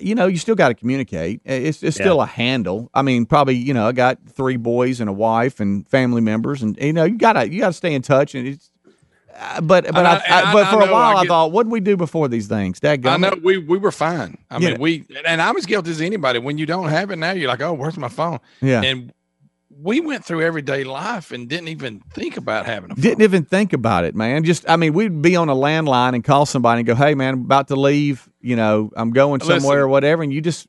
you know, you still got to communicate. It's, it's still a handle. I mean, probably, you know, I got three boys and a wife and family members, and you know, you gotta you gotta stay in touch. And it's, uh, but but I, I- I- but for a while I I, get- thought, what did we do before these things? Dad, I know we we were fine. I Yeah. mean, we and I'm as guilty as anybody. When you don't have it now, you're like, oh, where's my phone? Yeah. And we went through everyday life and didn't even think about having a phone. Didn't even think about it, man. Just, I mean, we'd be on a landline and call somebody and go, "Hey, man, I'm about to leave. You know, I'm going Listen. somewhere or whatever," and you just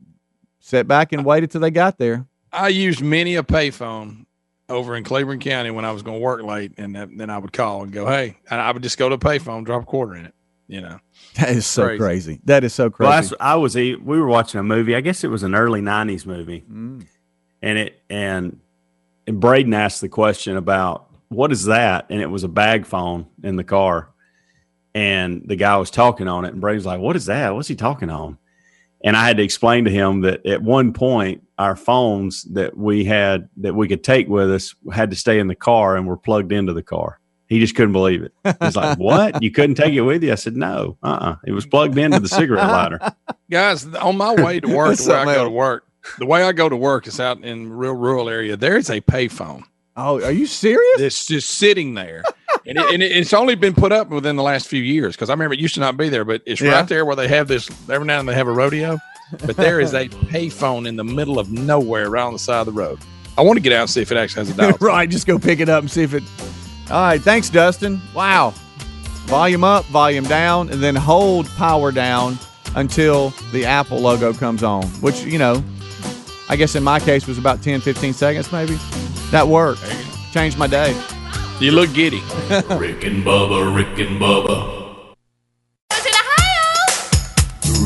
sit back and waited till they got there. I used many a payphone over in Cleveland County when I was going to work late, and then then I would call and go, "Hey," and I would just go to the payphone, drop a quarter in it. You know, That is so crazy. Crazy. That is so Well, crazy. I was we were watching a movie. I guess it was an early '90s movie, Mm. and it and and Braden asked the question about what is that, and it was a bag phone in the car, and the guy was talking on it, and Braden's like, "What is that? What's he talking on?" And I had to explain to him that at one point our phones that we had that we could take with us had to stay in the car and were plugged into the car. He just couldn't believe it. He's like, "What? You couldn't take it with you?" I said, "No, uh, uh it was plugged into the cigarette lighter." guys, on my way to work, the I go to work, the way I go to work is out in real rural area. There is a payphone. oh, are you serious? It's just sitting there, and, it, and it- it's only been put up within the last few years because I remember it used to not be there, but it's Yeah. right there where they have this. Every now and then they have a rodeo, but there is a payphone in the middle of nowhere, right on the side of the road. I want to get out and see if it actually has a dial. right, just go pick it up and see if it. All right, thanks, Dustin. Wow. Volume up, volume down, and then hold power down until the Apple logo comes on, which, you know, I guess in my case was about 10, 15 seconds maybe. That worked. Changed my day. You look giddy. Rick and Bubba, Rick and Bubba.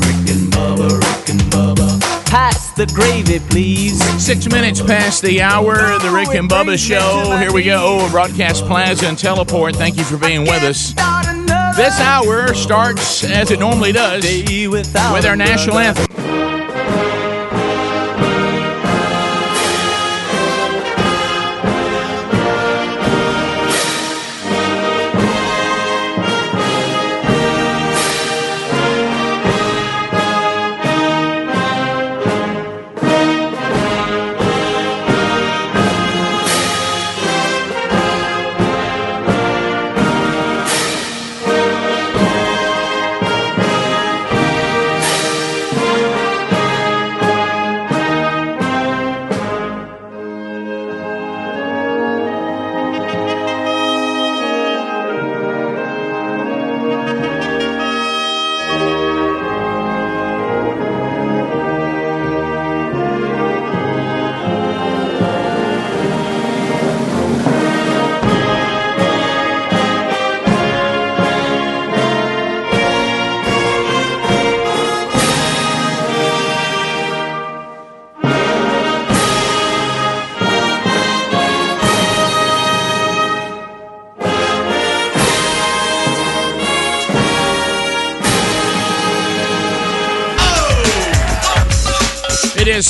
Rick and Bubba, Rick and Bubba. Pass the gravy, please. Six minutes past the hour, the Rick and Bubba Show. Here we go, Broadcast Plaza and Teleport. Thank you for being with us. This hour starts as it normally does with our national anthem.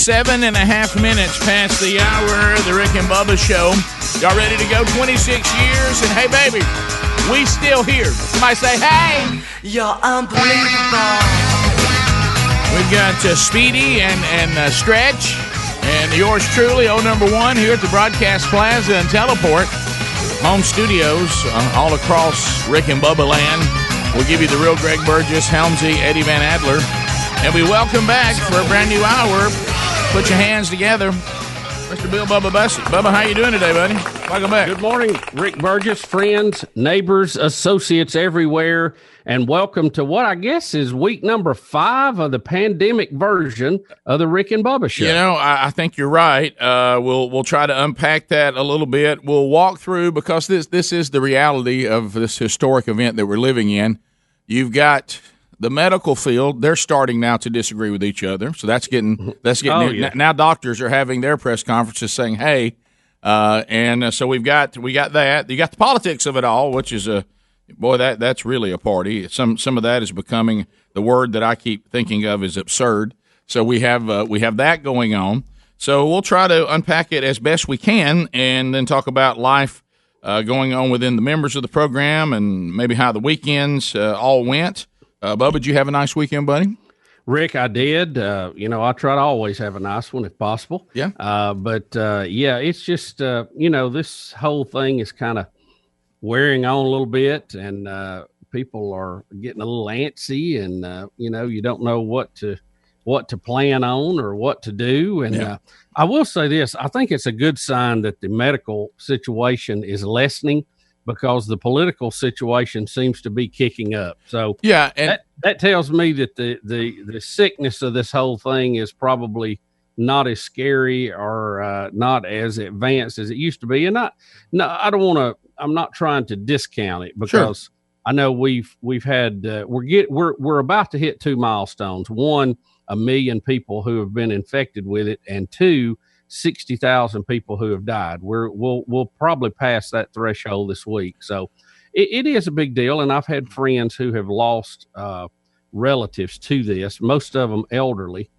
Seven and a half minutes past the hour. of The Rick and Bubba Show. Y'all ready to go? 26 years, and hey, baby, we still here. Somebody say, hey. You're unbelievable. We've got uh, Speedy and, and uh, Stretch, and yours truly, oh number one, here at the Broadcast Plaza and Teleport. Home studios uh, all across Rick and Bubba land. We'll give you the real Greg Burgess, Helmsy, Eddie Van Adler. And we welcome back for a brand new hour. Put your hands together. Mr. Bill Bubba Bussey. Bubba, how you doing today, buddy? Welcome back. Good morning, Rick Burgess, friends, neighbors, associates everywhere, and welcome to what I guess is week number five of the pandemic version of the Rick and Bubba Show. You know, I, I think you're right. Uh, we'll we'll try to unpack that a little bit. We'll walk through because this this is the reality of this historic event that we're living in. You've got the medical field; they're starting now to disagree with each other. So that's getting that's getting Oh, yeah. now. Doctors are having their press conferences saying, "Hey," uh, and uh, so we've got we got that. You got the politics of it all, which is a boy that that's really a party. Some some of that is becoming the word that I keep thinking of is absurd. So we have uh, we have that going on. So we'll try to unpack it as best we can, and then talk about life uh, going on within the members of the program, and maybe how the weekends uh, all went. Uh, Bubba, did you have a nice weekend, buddy? Rick, I did. Uh, you know, I try to always have a nice one if possible. Yeah. Uh, but uh, yeah, it's just uh, you know this whole thing is kind of wearing on a little bit, and uh, people are getting a little antsy, and uh, you know you don't know what to what to plan on or what to do. And Yeah. uh, I will say this: I think it's a good sign that the medical situation is lessening because the political situation seems to be kicking up. So Yeah, and that, that tells me that the, the the sickness of this whole thing is probably not as scary or uh, not as advanced as it used to be. And I no, I don't want to. I'm not trying to discount it because I know we've we've had uh, we're get we're we're about to hit two milestones. One, a million people who have been infected with it, and two. 60,000 people who have died. We're, we'll, we'll probably pass that threshold this week. So it, it is a big deal. And I've had friends who have lost uh, relatives to this, most of them elderly.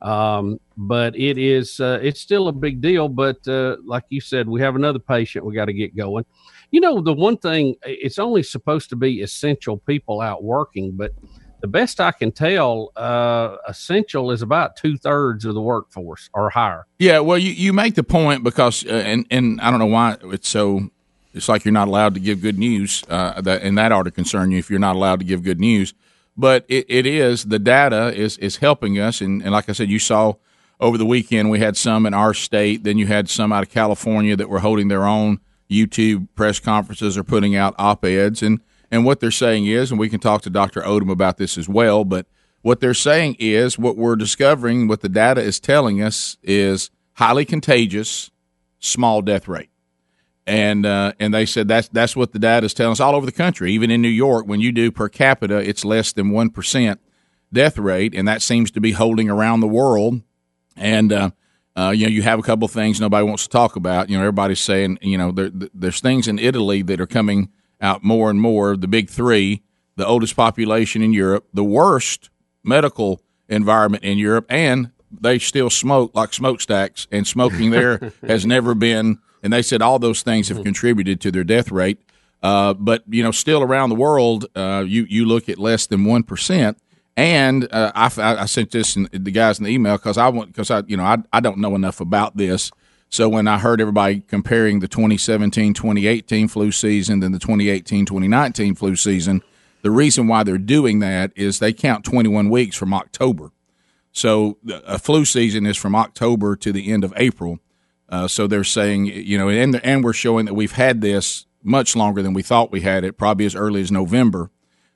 Um, but it is, uh, it's still a big deal. But uh, like you said, we have another patient we got to get going. You know, the one thing, it's only supposed to be essential people out working, but the best I can tell, uh, essential is about two thirds of the workforce or higher. Yeah, well, you, you make the point because, uh, and and I don't know why it's so. It's like you're not allowed to give good news, uh, that and that ought to concern you if you're not allowed to give good news. But it, it is the data is is helping us, and, and like I said, you saw over the weekend we had some in our state, then you had some out of California that were holding their own YouTube press conferences or putting out op eds, and and what they're saying is, and we can talk to Dr. Odom about this as well, but what they're saying is what we're discovering, what the data is telling us is highly contagious, small death rate. And uh, and they said that's that's what the data is telling us all over the country. Even in New York, when you do per capita, it's less than one percent death rate, and that seems to be holding around the world. And uh, uh, you know, you have a couple of things nobody wants to talk about. You know, everybody's saying you know there, there's things in Italy that are coming out more and more. The big three, the oldest population in Europe, the worst medical environment in Europe, and they still smoke like smokestacks, and smoking there has never been. And they said all those things have contributed to their death rate. Uh, but you know, still around the world, uh, you you look at less than one percent. And uh, I, I sent this in, the guys in the email because I want because I you know I I don't know enough about this. So when I heard everybody comparing the 2017-2018 flu season and the 2018-2019 flu season, the reason why they're doing that is they count 21 weeks from October. So a flu season is from October to the end of April. Uh, so they're saying, you know, and and we're showing that we've had this much longer than we thought we had it, probably as early as November.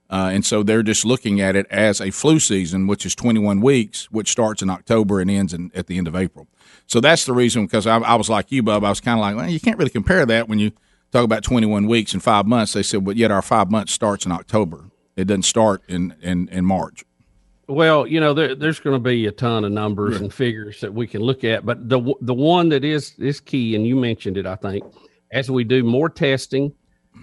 Uh, and so they're just looking at it as a flu season, which is 21 weeks, which starts in October and ends in, at the end of April. So that's the reason, because I, I was like you, Bub. I was kind of like, well, you can't really compare that when you talk about 21 weeks and five months. They said, but yet our five months starts in October. It doesn't start in, in, in March. Well, you know, there, there's going to be a ton of numbers and figures that we can look at, but the the one that is is key, and you mentioned it, I think, as we do more testing,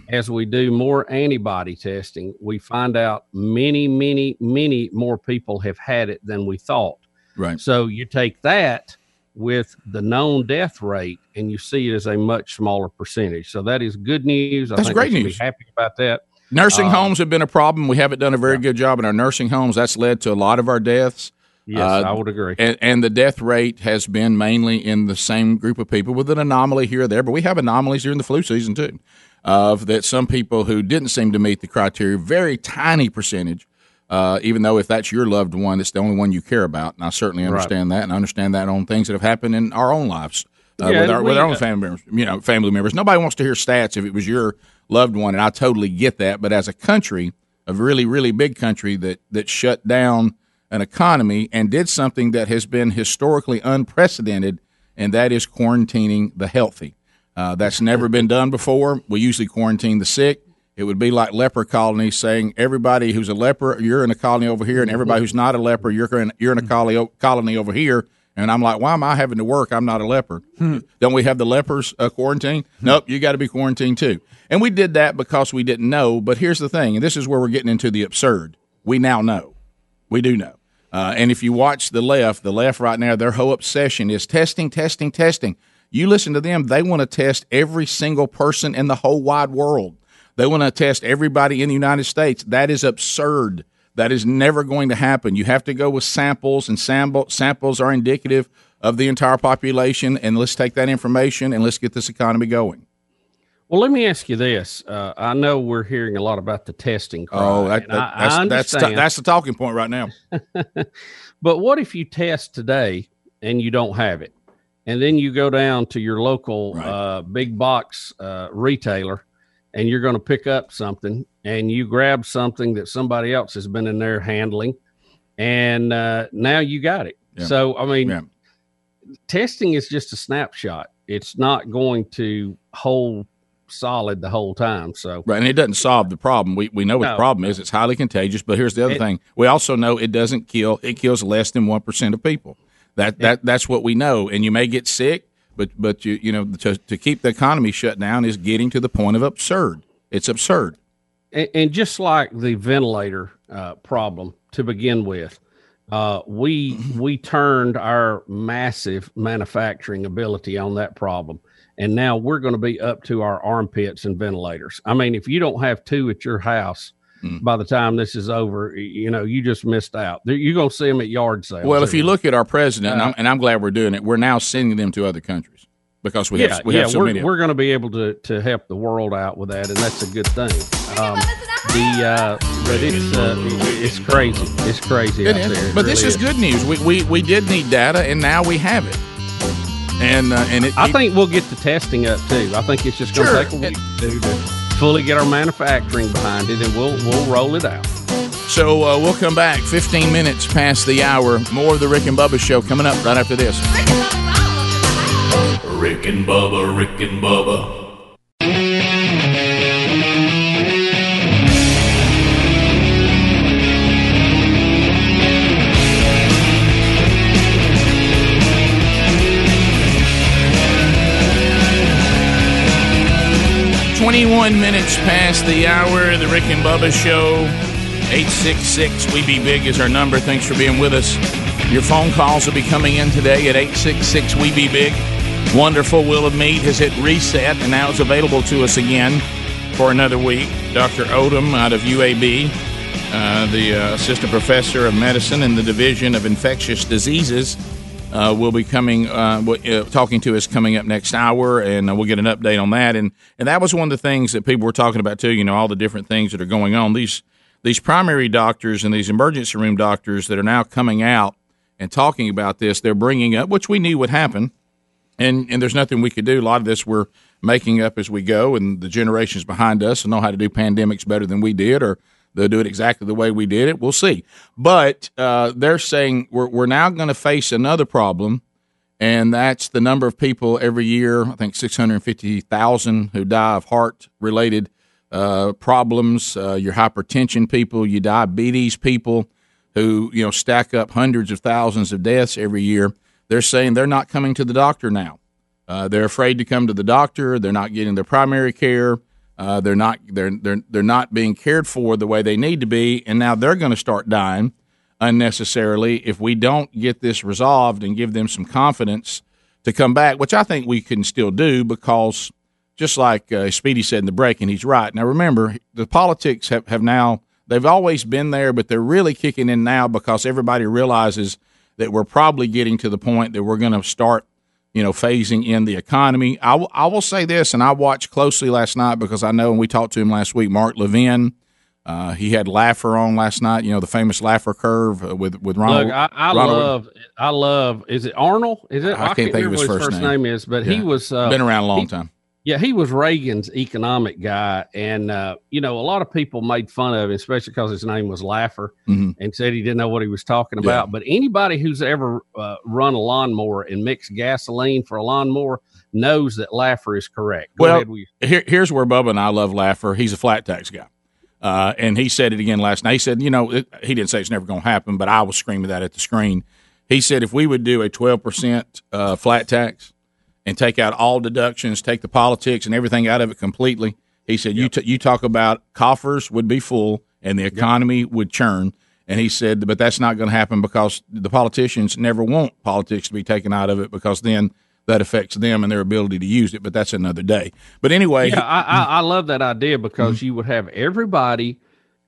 as we do more antibody testing, we find out many, many, many more people have had it than we thought. Right. So you take that with the known death rate, and you see it as a much smaller percentage. So that is good news. I That's think great news. Happy about that. Nursing Uh, homes have been a problem. We haven't done a very good job in our nursing homes. That's led to a lot of our deaths. Yes, Uh, I would agree. And, and the death rate has been mainly in the same group of people with an anomaly here or there, but we have anomalies during the flu season too. Of that, some people who didn't seem to meet the criteria, very tiny percentage. Uh, even though if that's your loved one, it's the only one you care about, and I certainly Right. understand that, and I understand that on things that have happened in our own lives uh, Yeah, with our with our own family members. You know, family members. Nobody wants to hear stats if it was your loved one, and I totally get that. But as a country, a really really big country that that shut down an economy and did something that has been historically unprecedented, and that is quarantining the healthy. Uh, that's never been done before. We usually quarantine the sick. It would be like leper colonies saying everybody who's a leper, you're in a colony over here, and everybody who's not a leper, you're in, you're in a colony, colony over here. And I'm like, why am I having to work? I'm not a leper. Don't we have the lepers uh, quarantine? Nope, you got to be quarantined too. And we did that because we didn't know. But here's the thing, and this is where we're getting into the absurd. We now know. We do know. Uh, and if you watch the left, the left right now, their whole obsession is testing, testing, testing. You listen to them, they want to test every single person in the whole wide world. They want to test everybody in the United States. That is absurd. That is never going to happen. You have to go with samples, and sample, samples are indicative of the entire population. And let's take that information and let's get this economy going. Well, let me ask you this. Uh, I know we're hearing a lot about the testing. Cry, Oh, that, that, I- that's, I that's, that's the talking point right now. But what if you test today and you don't have it, and then you go down to your local uh, big box uh, retailer, and you're going to pick up something, and you grab something that somebody else has been in there handling, and uh, now you got it. Yeah. So I mean, Yeah. testing is just a snapshot. It's not going to hold solid the whole time. So Right, and it doesn't solve the problem. We we know what the No. problem is. It's highly contagious. But here's the other It- thing: we also know it doesn't kill. It kills less than one percent of people. That that that's what we know. And you may get sick, but but you you know to to keep the economy shut down is getting to the point of absurd. It's absurd. and, and just like the ventilator uh, problem to begin with, uh, we we turned our massive manufacturing ability on that problem, and now we're going to be up to our armpits in ventilators. I mean, if you don't have two at your house by the time this is over, you know you just missed out. You're going to see them at yard sales. Well, if you look at our president, and, Uh, I'm, and I'm glad we're doing it, we're now sending them to other countries because we yeah, have we yeah, have so we're, many. we're going to be able to to help the world out with that, and that's a good thing. Um, the uh, but it's uh, it's crazy. It's crazy It out is. there. It But this really is good news. We, we we did need data, and now we have it. And uh, and it, I think we'll get the testing up too. I think it's just going to Sure. take a week or two to fully get our manufacturing behind it, and we'll we'll roll it out. So uh, we'll come back 15 minutes past the hour. More of the Rick and Bubba show coming up right after this. Rick and Bubba, Rick and Bubba. Twenty-one minutes past the hour. The Rick and Bubba show. Eight six six. We be big is our number. Thanks for being with us. Your phone calls will be coming in today at eight six six. We be big. Wonderful Wheel of Meat has hit reset and now is available to us again for another week. Dr. Odom out of UAB, uh, the uh, assistant professor of medicine in the division of infectious diseases, uh, will be coming, uh, uh, talking to us coming up next hour, and uh, we'll get an update on that. And and that was one of the things that people were talking about too. You know, all the different things that are going on. These these primary doctors and these emergency room doctors that are now coming out and talking about this, they're bringing up, which we knew would happen and and there's nothing we could do. A lot of this we're making up as we go, and the generations behind us know how to do pandemics better than we did, or they'll do it exactly the way we did it. We'll see. But uh, they're saying we're we're now going to face another problem, and that's the number of people every year. I think six hundred fifty thousand who die of heart related uh, problems. Uh, your hypertension people, your diabetes people, who you know stack up hundreds of thousands of deaths every year. They're saying they're not coming to the doctor now. Uh, they're afraid to come to the doctor. They're not getting their primary care. Uh, they're not they're they're they're not being cared for the way they need to be, and now they're going to start dying unnecessarily if we don't get this resolved and give them some confidence to come back, which I think we can still do because just like uh, Speedy said in the break, and he's right. Now, remember, the politics have, have now, they've always been there, but they're really kicking in now because everybody realizes that we're probably getting to the point that we're going to start, you know, phasing in the economy. I, w- I will say this, and I watched closely last night because I know, and we talked to him last week, Mark Levin. Uh, he had Laffer on last night. You know the famous Laffer curve uh, with with Ronald. Look, I, I Ronald- love, I love. Is it Arnold? Is it? I can't think of remember his first first name. name. is, but he was uh, been around a long he- time. Yeah, he was Reagan's economic guy, and uh, you know a lot of people made fun of him, especially because his name was Laffer, Mhm. and said he didn't know what he was talking Yeah. about. But anybody who's ever uh, run a lawnmower and mixed gasoline for a lawnmower knows that Laffer is correct. Go Well, ahead, we- here, here's where Bubba and I love Laffer. He's a flat tax guy. Uh, and he said it again last night. He said, you know, it, he didn't say it's never going to happen, but I was screaming that at the screen. He said if we would do a 12% uh, flat tax and take out all deductions, take the politics and everything out of it completely, he said, you, t- you talk about coffers would be full and the economy would churn. And he said, but that's not going to happen because the politicians never want politics to be taken out of it because then that affects them and their ability to use it. But that's another day. But anyway, yeah, I, I, I love that idea because Mm-hmm. you would have everybody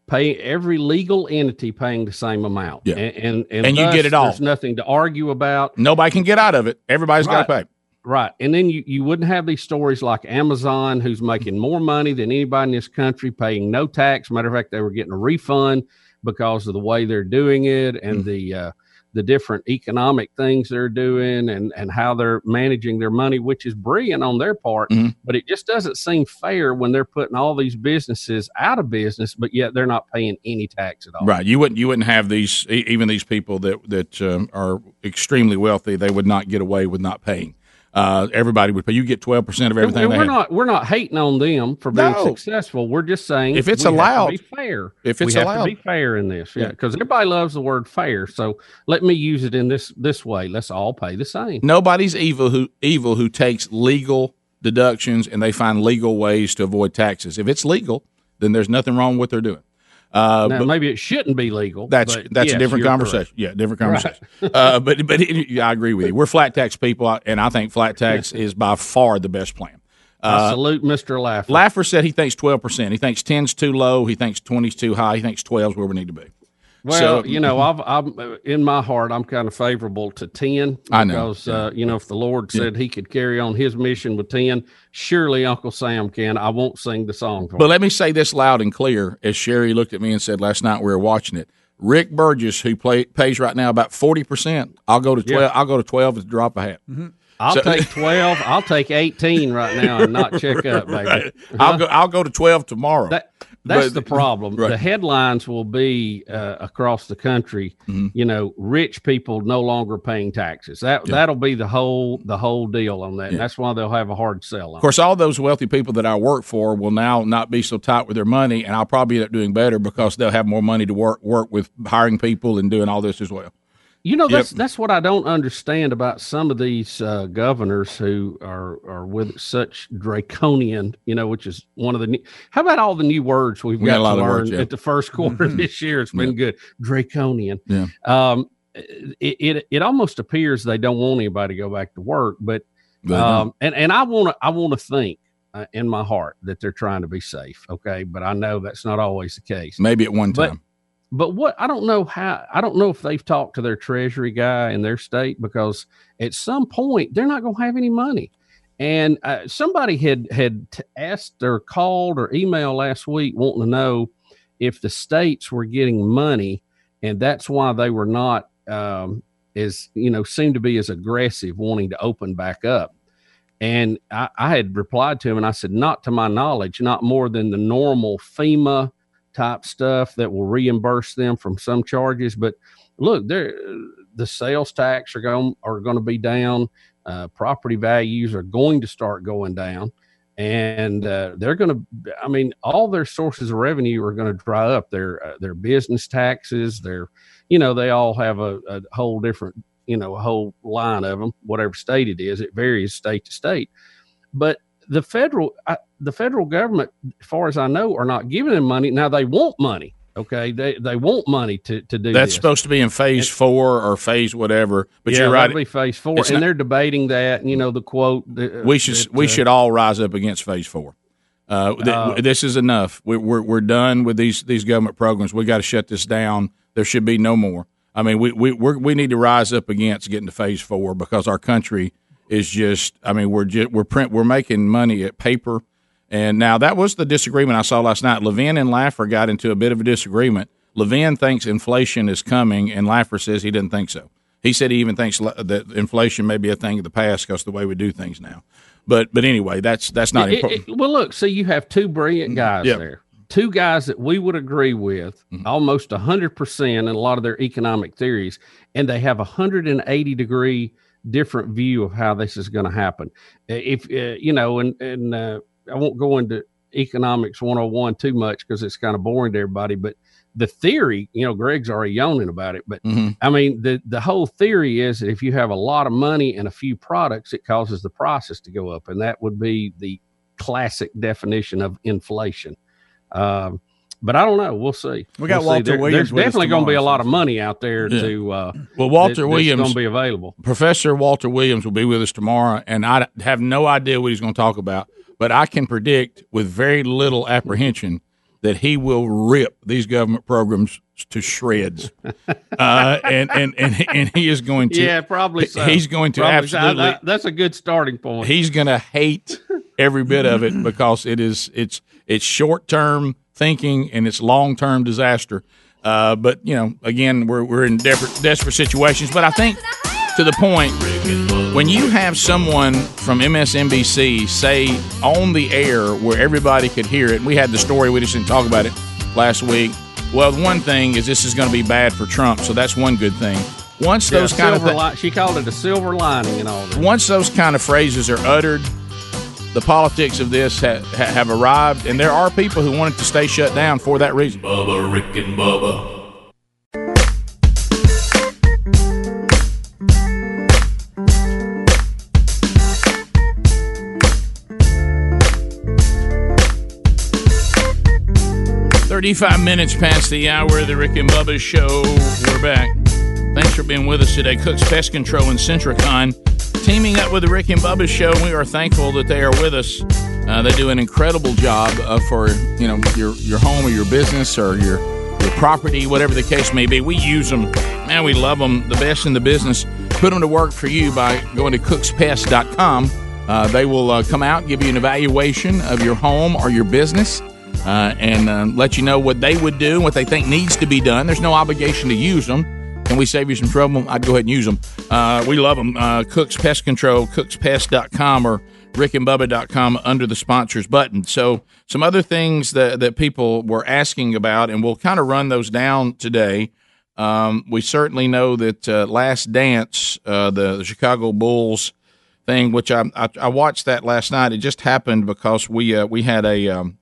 pay every legal entity paying the same amount. Yeah. and and, and, And you get it all. There's nothing to argue about. nobody can get out of it. Everybody's got to pay. Right. And then you, you wouldn't have these stories like Amazon, who's making more money than anybody in this country, paying no tax. Matter of fact, they were getting a refund because of the way they're doing it and Mm. the uh, the different economic things they're doing and, and how they're managing their money, which is brilliant on their part. Mhm. But it just doesn't seem fair when they're putting all these businesses out of business, but yet they're not paying any tax at all. Right. You wouldn't. You wouldn't have these. Even these people that that um, are extremely wealthy, they would not get away with not paying. Uh, everybody would pay. You get twelve percent of everything. And we're not we're not hating on them for being No. successful. We're just saying If it's we have to allowed- be fair. if it's we have allowed. to be fair in this, yeah, Yeah. because everybody loves the word fair. So let me use it in this this way. Let's all pay the same. Nobody's evil who evil who takes legal deductions and they find legal ways to avoid taxes. If it's legal, then there's nothing wrong with what they're doing. Uh, now, but- maybe it shouldn't be legal. That's that's yes, a different conversation. correct. Yeah, different Right. conversation. uh, but but it, I agree with you. We're flat tax people, and I think flat tax is by far the best plan. I Uh, salute Mr. Laffer. Laffer said he thinks twelve percent. He thinks 10's too low. He thinks 20's too high. He thinks 12's where we need to be. Well, So- you know, I've, I'm in my heart, I'm kind of favorable to ten I know, because uh, you know, if the Lord said He could carry on His mission with ten, surely Uncle Sam can. I won't sing the song for But him. let me say this loud and clear, as Sherry looked at me and said last night we were watching it. Rick Burgess, who play, pays right now about forty percent, I'll go to twelve. Yeah. I'll go to twelve with a drop a hat. I'll So- take twelve. I'll take eighteen right now and not check up, baby. Right. I'll go. I'll go to twelve tomorrow. That, that's But- the problem. Right. The headlines will be uh, across the country. Mm-hmm. You know, rich people no longer paying taxes. That Yeah. that'll be the whole the whole deal on that. Yeah. That's why they'll have a hard sell on. Of course, all those wealthy people that I work for will now not be so tight with their money, and I'll probably end up doing better because they'll have more money to work work with hiring people and doing all this as well. You know, Yep. that's that's what I don't understand about some of these uh, governors who are are with such draconian. You know, which is one of the. New, how about all the new words we've We got got a lot to of learn words, yeah. at the first quarter of this year? It's been good. Draconian. Yeah. Um, it, it it almost appears they don't want anybody to go back to work, but um, and and I want to I want to think uh, in my heart that they're trying to be safe. Okay, but I know that's not always the case. Maybe at one time. But what I don't know how I don't know if they've talked to their treasury guy in their state because at some point they're not going to have any money. And uh, somebody had had asked or called or emailed last week wanting to know if the states were getting money, and that's why they were not um, as you know seemed to be as aggressive wanting to open back up. And I, I had replied to him and I said, not to my knowledge, not more than the normal FEMA type stuff that will reimburse them from some charges. But look, the sales tax are going are going to be down. Uh, property values are going to start going down, and uh, they're going to. I mean, all their sources of revenue are going to dry up. Their uh, their business taxes, their you know, they all have a, a whole different you know a whole line of them. Whatever state it is, it varies state to state. But the federal the federal government, as far as I know, are not giving them money. Now they want money. Okay, they they want money to to do That's this. supposed to be in phase four or phase whatever. But yeah, you're right. be phase four, and not- they're debating that. and, You know, the quote. that- we should that, we uh, should all rise up against phase four. Uh, th- Uh, this is enough. We're, we're we're done with these these government programs. We got to shut this down. There should be no more. I mean, we we we're, we need to rise up against getting to phase four because our country is just. I mean, we're just, we're print we're making money at paper. And now that was the disagreement I saw last night. Levin and Laffer got into a bit of a disagreement. Levin thinks inflation is coming, and Laffer says he didn't think so. He said he even thinks that inflation may be a thing of the past because the way we do things now. But but anyway, that's that's not It- important. it- well, look, see, you have two brilliant guys Yeah. Mm-hmm. there. Two guys that we would agree with almost 100% in a lot of their economic theories, and they have a 180 degree different view of how this is going to happen. If, uh, you know, and, and uh, I won't go into economics 101 too much because it's kind of boring to everybody, but the theory, you know, Greg's already yawning about it, but Mhm. I mean, the the whole theory is that if you have a lot of money and a few products, it causes the prices to go up, and that would be the classic definition of inflation. Um, but I don't know. We'll see. We got We'll. Walter There- Williams There's definitely going to be a lot of money out there Yeah. to. Uh, Well, Walter that- Williams going to be available. Professor Walter Williams will be with us tomorrow, and I have no idea what he's going to talk about, but I can predict with very little apprehension that he will rip these government programs to shreds, uh, and, and and and he is going to. yeah, probably. So. He's going to Probably so. absolutely. That- that's a good starting point. He's going to hate every bit of it because it is it's it's short term thinking and it's long term disaster. Uh, but you know, again, we're we're in desperate desperate situations. But I think to the point when you have someone from MSNBC say on the air where everybody could hear it. We had the story. We just didn't talk about it last week. Well, the one thing is this is going to be bad for Trump, so that's one good thing. Once Yeah, those kind of silver thi- li- she called it a silver lining and all that. once those kind of phrases are uttered, the politics of this ha- ha- have arrived, and there are people who wanted to stay shut down for that reason. Bubba, Rick and Bubba. Thirty-five minutes past the hour of the Rick and Bubba Show. We're back. Thanks for being with us today. Cooks Pest Control and Sentricon teaming up with the Rick and Bubba Show. We are thankful that they are with us. Uh, they do an incredible job uh, for you know your your home or your business or your your property, whatever the case may be. We use them, man. We love them, the best in the business. Put them to work for you by going to cookspest.com. Uh, they will uh, come out, give you an evaluation of your home or your business uh, and um, let you know what they would do and what they think needs to be done. There's no obligation to use them. Can we save you some trouble? I'd go ahead and use them. Uh, we love them. Uh, Cook's Pest Control, cookspest.com or rickandbubba.com under the sponsors button. So, some other things that, that people were asking about, and we'll kind of run those down today. Um, we certainly know that uh, Last Dance, uh, the, the Chicago Bulls thing, which I, I, I watched that last night. It just happened because we uh, we had a um,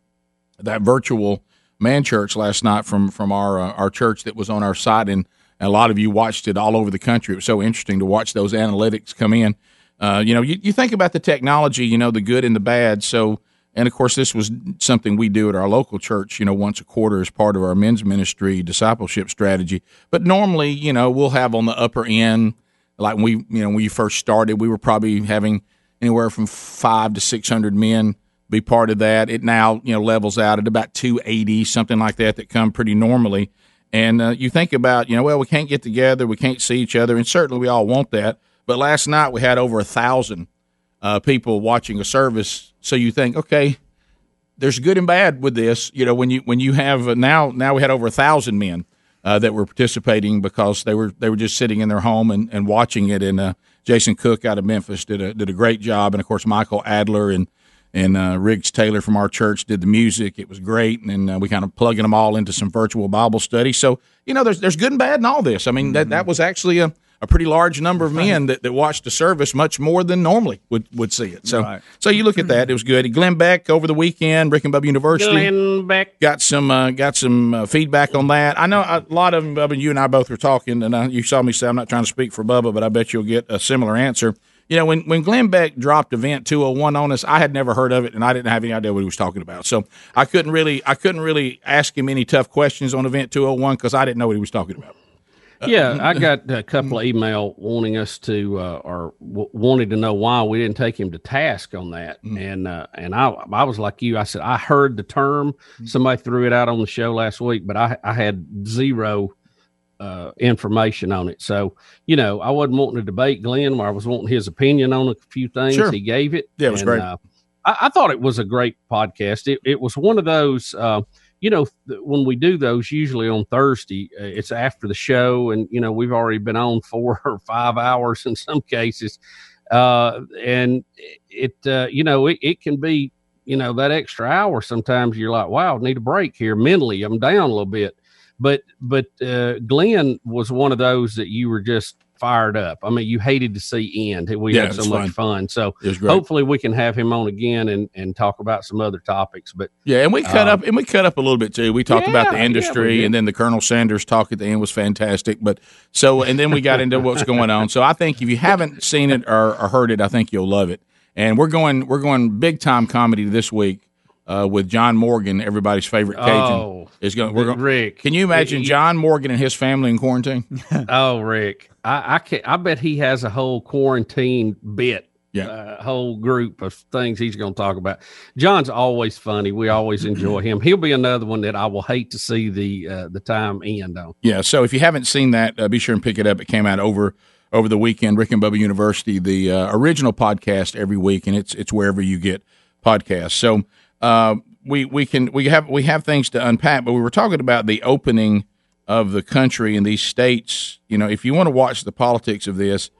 that virtual man church last night from from our uh, our church that was on our site, and a lot of you watched it all over the country. It was so interesting to watch those analytics come in. Uh, you know, you, you think about the technology, you know, the good and the bad. So, and of course, this was something we do at our local church, you know, once a quarter as part of our men's ministry discipleship strategy. But normally, you know, we'll have on the upper end, like we, you know, when we first started, we were probably having anywhere from five to 600 men be part of that. It now, you know, levels out at about 280, something like that, that come pretty normally. And uh, you think about, you know, well, we can't get together, we can't see each other, and certainly we all want that. But last night we had over a thousand uh, people watching a service. So you think, okay, there's good and bad with this. You know, when you when you have uh, now now we had over a thousand men uh, that were participating because they were they were just sitting in their home and, and watching it. And uh, Jason Cook out of Memphis did a did a great job, and of course Michael Adler and and uh, Riggs Taylor from our church did the music. It was great, and uh, we kind of plugging them all into some virtual Bible study. So you know, there's there's good and bad in all this. I mean, that that was actually a, a pretty large number of men that, that watched the service, much more than normally would, would see it. So Right. so you look at that, it was good. Glenn Beck over the weekend, Rick and Bubba University Glenn Beck. got some uh, got some uh, feedback on that. I know a lot of them. Bubba, you and I both were talking, and uh, you saw me say I'm not trying to speak for Bubba, but I bet you'll get a similar answer. You know, when when Glenn Beck dropped Event 201 on us, I had never heard of it, and I didn't have any idea what he was talking about. So I couldn't really I couldn't really ask him any tough questions on Event 201 because I didn't know what he was talking about. yeah, I got a couple of email wanting us to uh, or w- wanted to know why we didn't take him to task on that, and uh, and I I was like you. I said I heard the term. Somebody threw it out on the show last week, but I I had zero uh, information on it. So you know, I wasn't wanting to debate Glenn. Where I was wanting his opinion on a few things. Sure. He gave it. Yeah, it was and, great. Uh, I, I thought it was a great podcast. It it was one of those. Uh, you know, th- when we do those, usually on Thursday, uh, it's after the show, and you know we've already been on four or five hours in some cases, uh, and it, uh, you know, it, it can be, you know, that extra hour. Sometimes you're like, wow, I need a break here mentally. I'm down a little bit, but but uh, Glenn was one of those that you were just fired up. I mean, you hated to see end. We Yeah, had so much fun. fun. So It was great. hopefully we can have him on again and and talk about some other topics. But Yeah, and we cut Um, up and we cut up a little bit too. We talked about the industry, did. and then the Colonel Sanders talk at the end was fantastic. But so, and then we got into what's going on. So I think if you haven't seen it or, or heard it, I think you'll love it. And we're going we're going big time comedy this week uh, with John Morgan, everybody's favorite Cajun. Oh, is going. We're going. Rick, Can you imagine you- John Morgan and his family in quarantine? oh, Rick, I I, can, I bet he has a whole quarantine bit. Yeah. uh, whole group of things he's going to talk about. John's always funny. We always enjoy him. He'll be another one that I will hate to see the uh, the time end on. Yeah. So if you haven't seen that, uh, be sure and pick it up. It came out over over the weekend. Rick and Bubba University, the uh, original podcast every week, and it's it's wherever you get podcasts. So uh, we we can we have we have things to unpack, but we were talking about the opening of the country in these states. You know, if you want to watch the politics of this.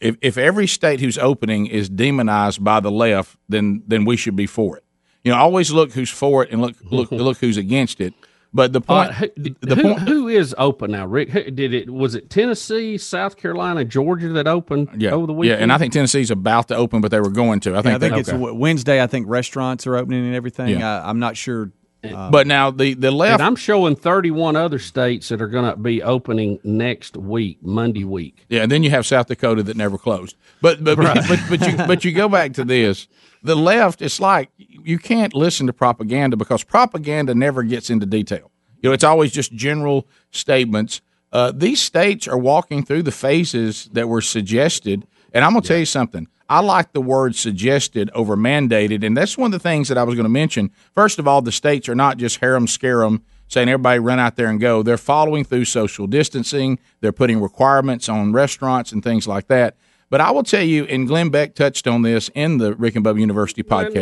If, if every state who's opening is demonized by the left, then then we should be for it. You know, always look who's for it and look look look who's against it. But the point, Uh, who, the who- point, who is open now, Rick? Who, did it was it Tennessee, South Carolina, Georgia that opened Yeah, over the yeah, and I think Tennessee's about to open, but they were going to. I Yeah, think, I think they- it's w- Wednesday. I think restaurants are opening and everything. Yeah. I, I'm not sure. uh, but now the the left. And I'm showing 31 other states that are going to be opening next week, Monday week. Yeah, and then you have South Dakota that never closed. But but but, but, but you but you go back to this. The left, it's like you can't listen to propaganda because propaganda never gets into detail. You know, it's always just general statements. Uh, these states are walking through the phases that were suggested, and I'm going to tell you something. I like the word suggested over mandated, and that's one of the things that I was going to mention. First of all, the states are not just harem scarum saying everybody run out there and go. They're following through social distancing. They're putting requirements on restaurants and things like that. But I will tell you, and Glenn Beck touched on this in the Rick and Bubba University podcast.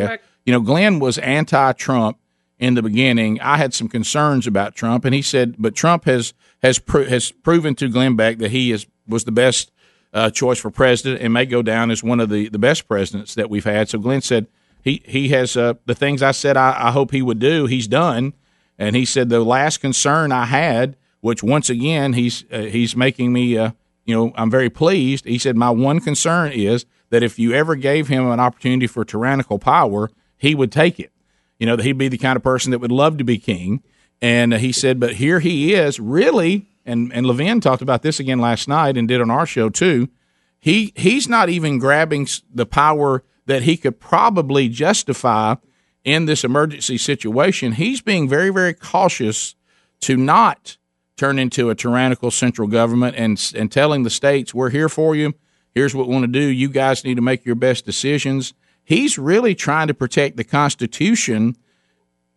You know, Glenn was anti-Trump in the beginning. I had some concerns about Trump, and he said, but Trump has has pro- has proven to Glenn Beck that he is was the best uh, choice for president and may go down as one of the, the best presidents that we've had. So Glenn said he he has uh, the things I said I, I hope he would do. He's done, and he said the last concern I had, which once again he's uh, he's making me uh, you know I'm very pleased. He said my one concern is that if you ever gave him an opportunity for tyrannical power, he would take it. You know that he'd be the kind of person that would love to be king. And he said, but here he is, really. And and Levin talked about this again last night and did on our show too. He he's not even grabbing the power that he could probably justify in this emergency situation. He's being very very cautious to not turn into a tyrannical central government and and telling the states we're here for you. Here's what we want to do. You guys need to make your best decisions. He's really trying to protect the Constitution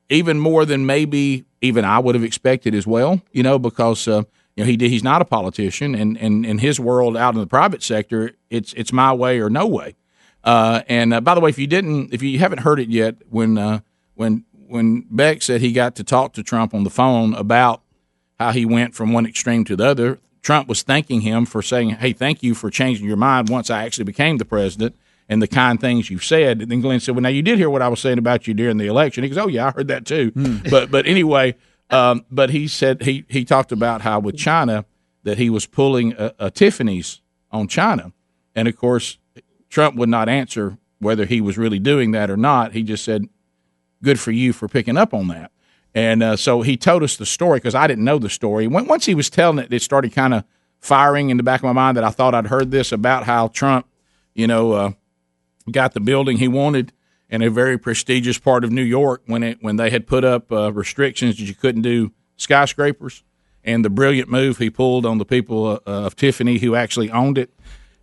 even more than maybe even I would have expected as well. You know, because uh, you know he he's not a politician, and and in his world out in the private sector, it's it's my way or no way. Uh, and uh, by the way, if you didn't, if you haven't heard it yet, when uh, when when Beck said he got to talk to Trump on the phone about how he went from one extreme to the other, Trump was thanking him for saying, "Hey, thank you for changing your mind once I actually became the president." And the kind things you've said. And then Glenn said, "Well, now you did hear what I was saying about you during the election." He goes, "Oh yeah, I heard that too." but but anyway, um, but he said he he talked about how with China that he was pulling a, a Tiffany's on China, and of course Trump would not answer whether he was really doing that or not. He just said, "Good for you for picking up on that." And uh, so he told us the story because I didn't know the story. Once he was telling it, it started kind of firing in the back of my mind that I thought I'd heard this about how Trump, you know, uh, got the building he wanted in a very prestigious part of New York when it when they had put up uh, restrictions that you couldn't do skyscrapers, and the brilliant move he pulled on the people uh, of Tiffany who actually owned it.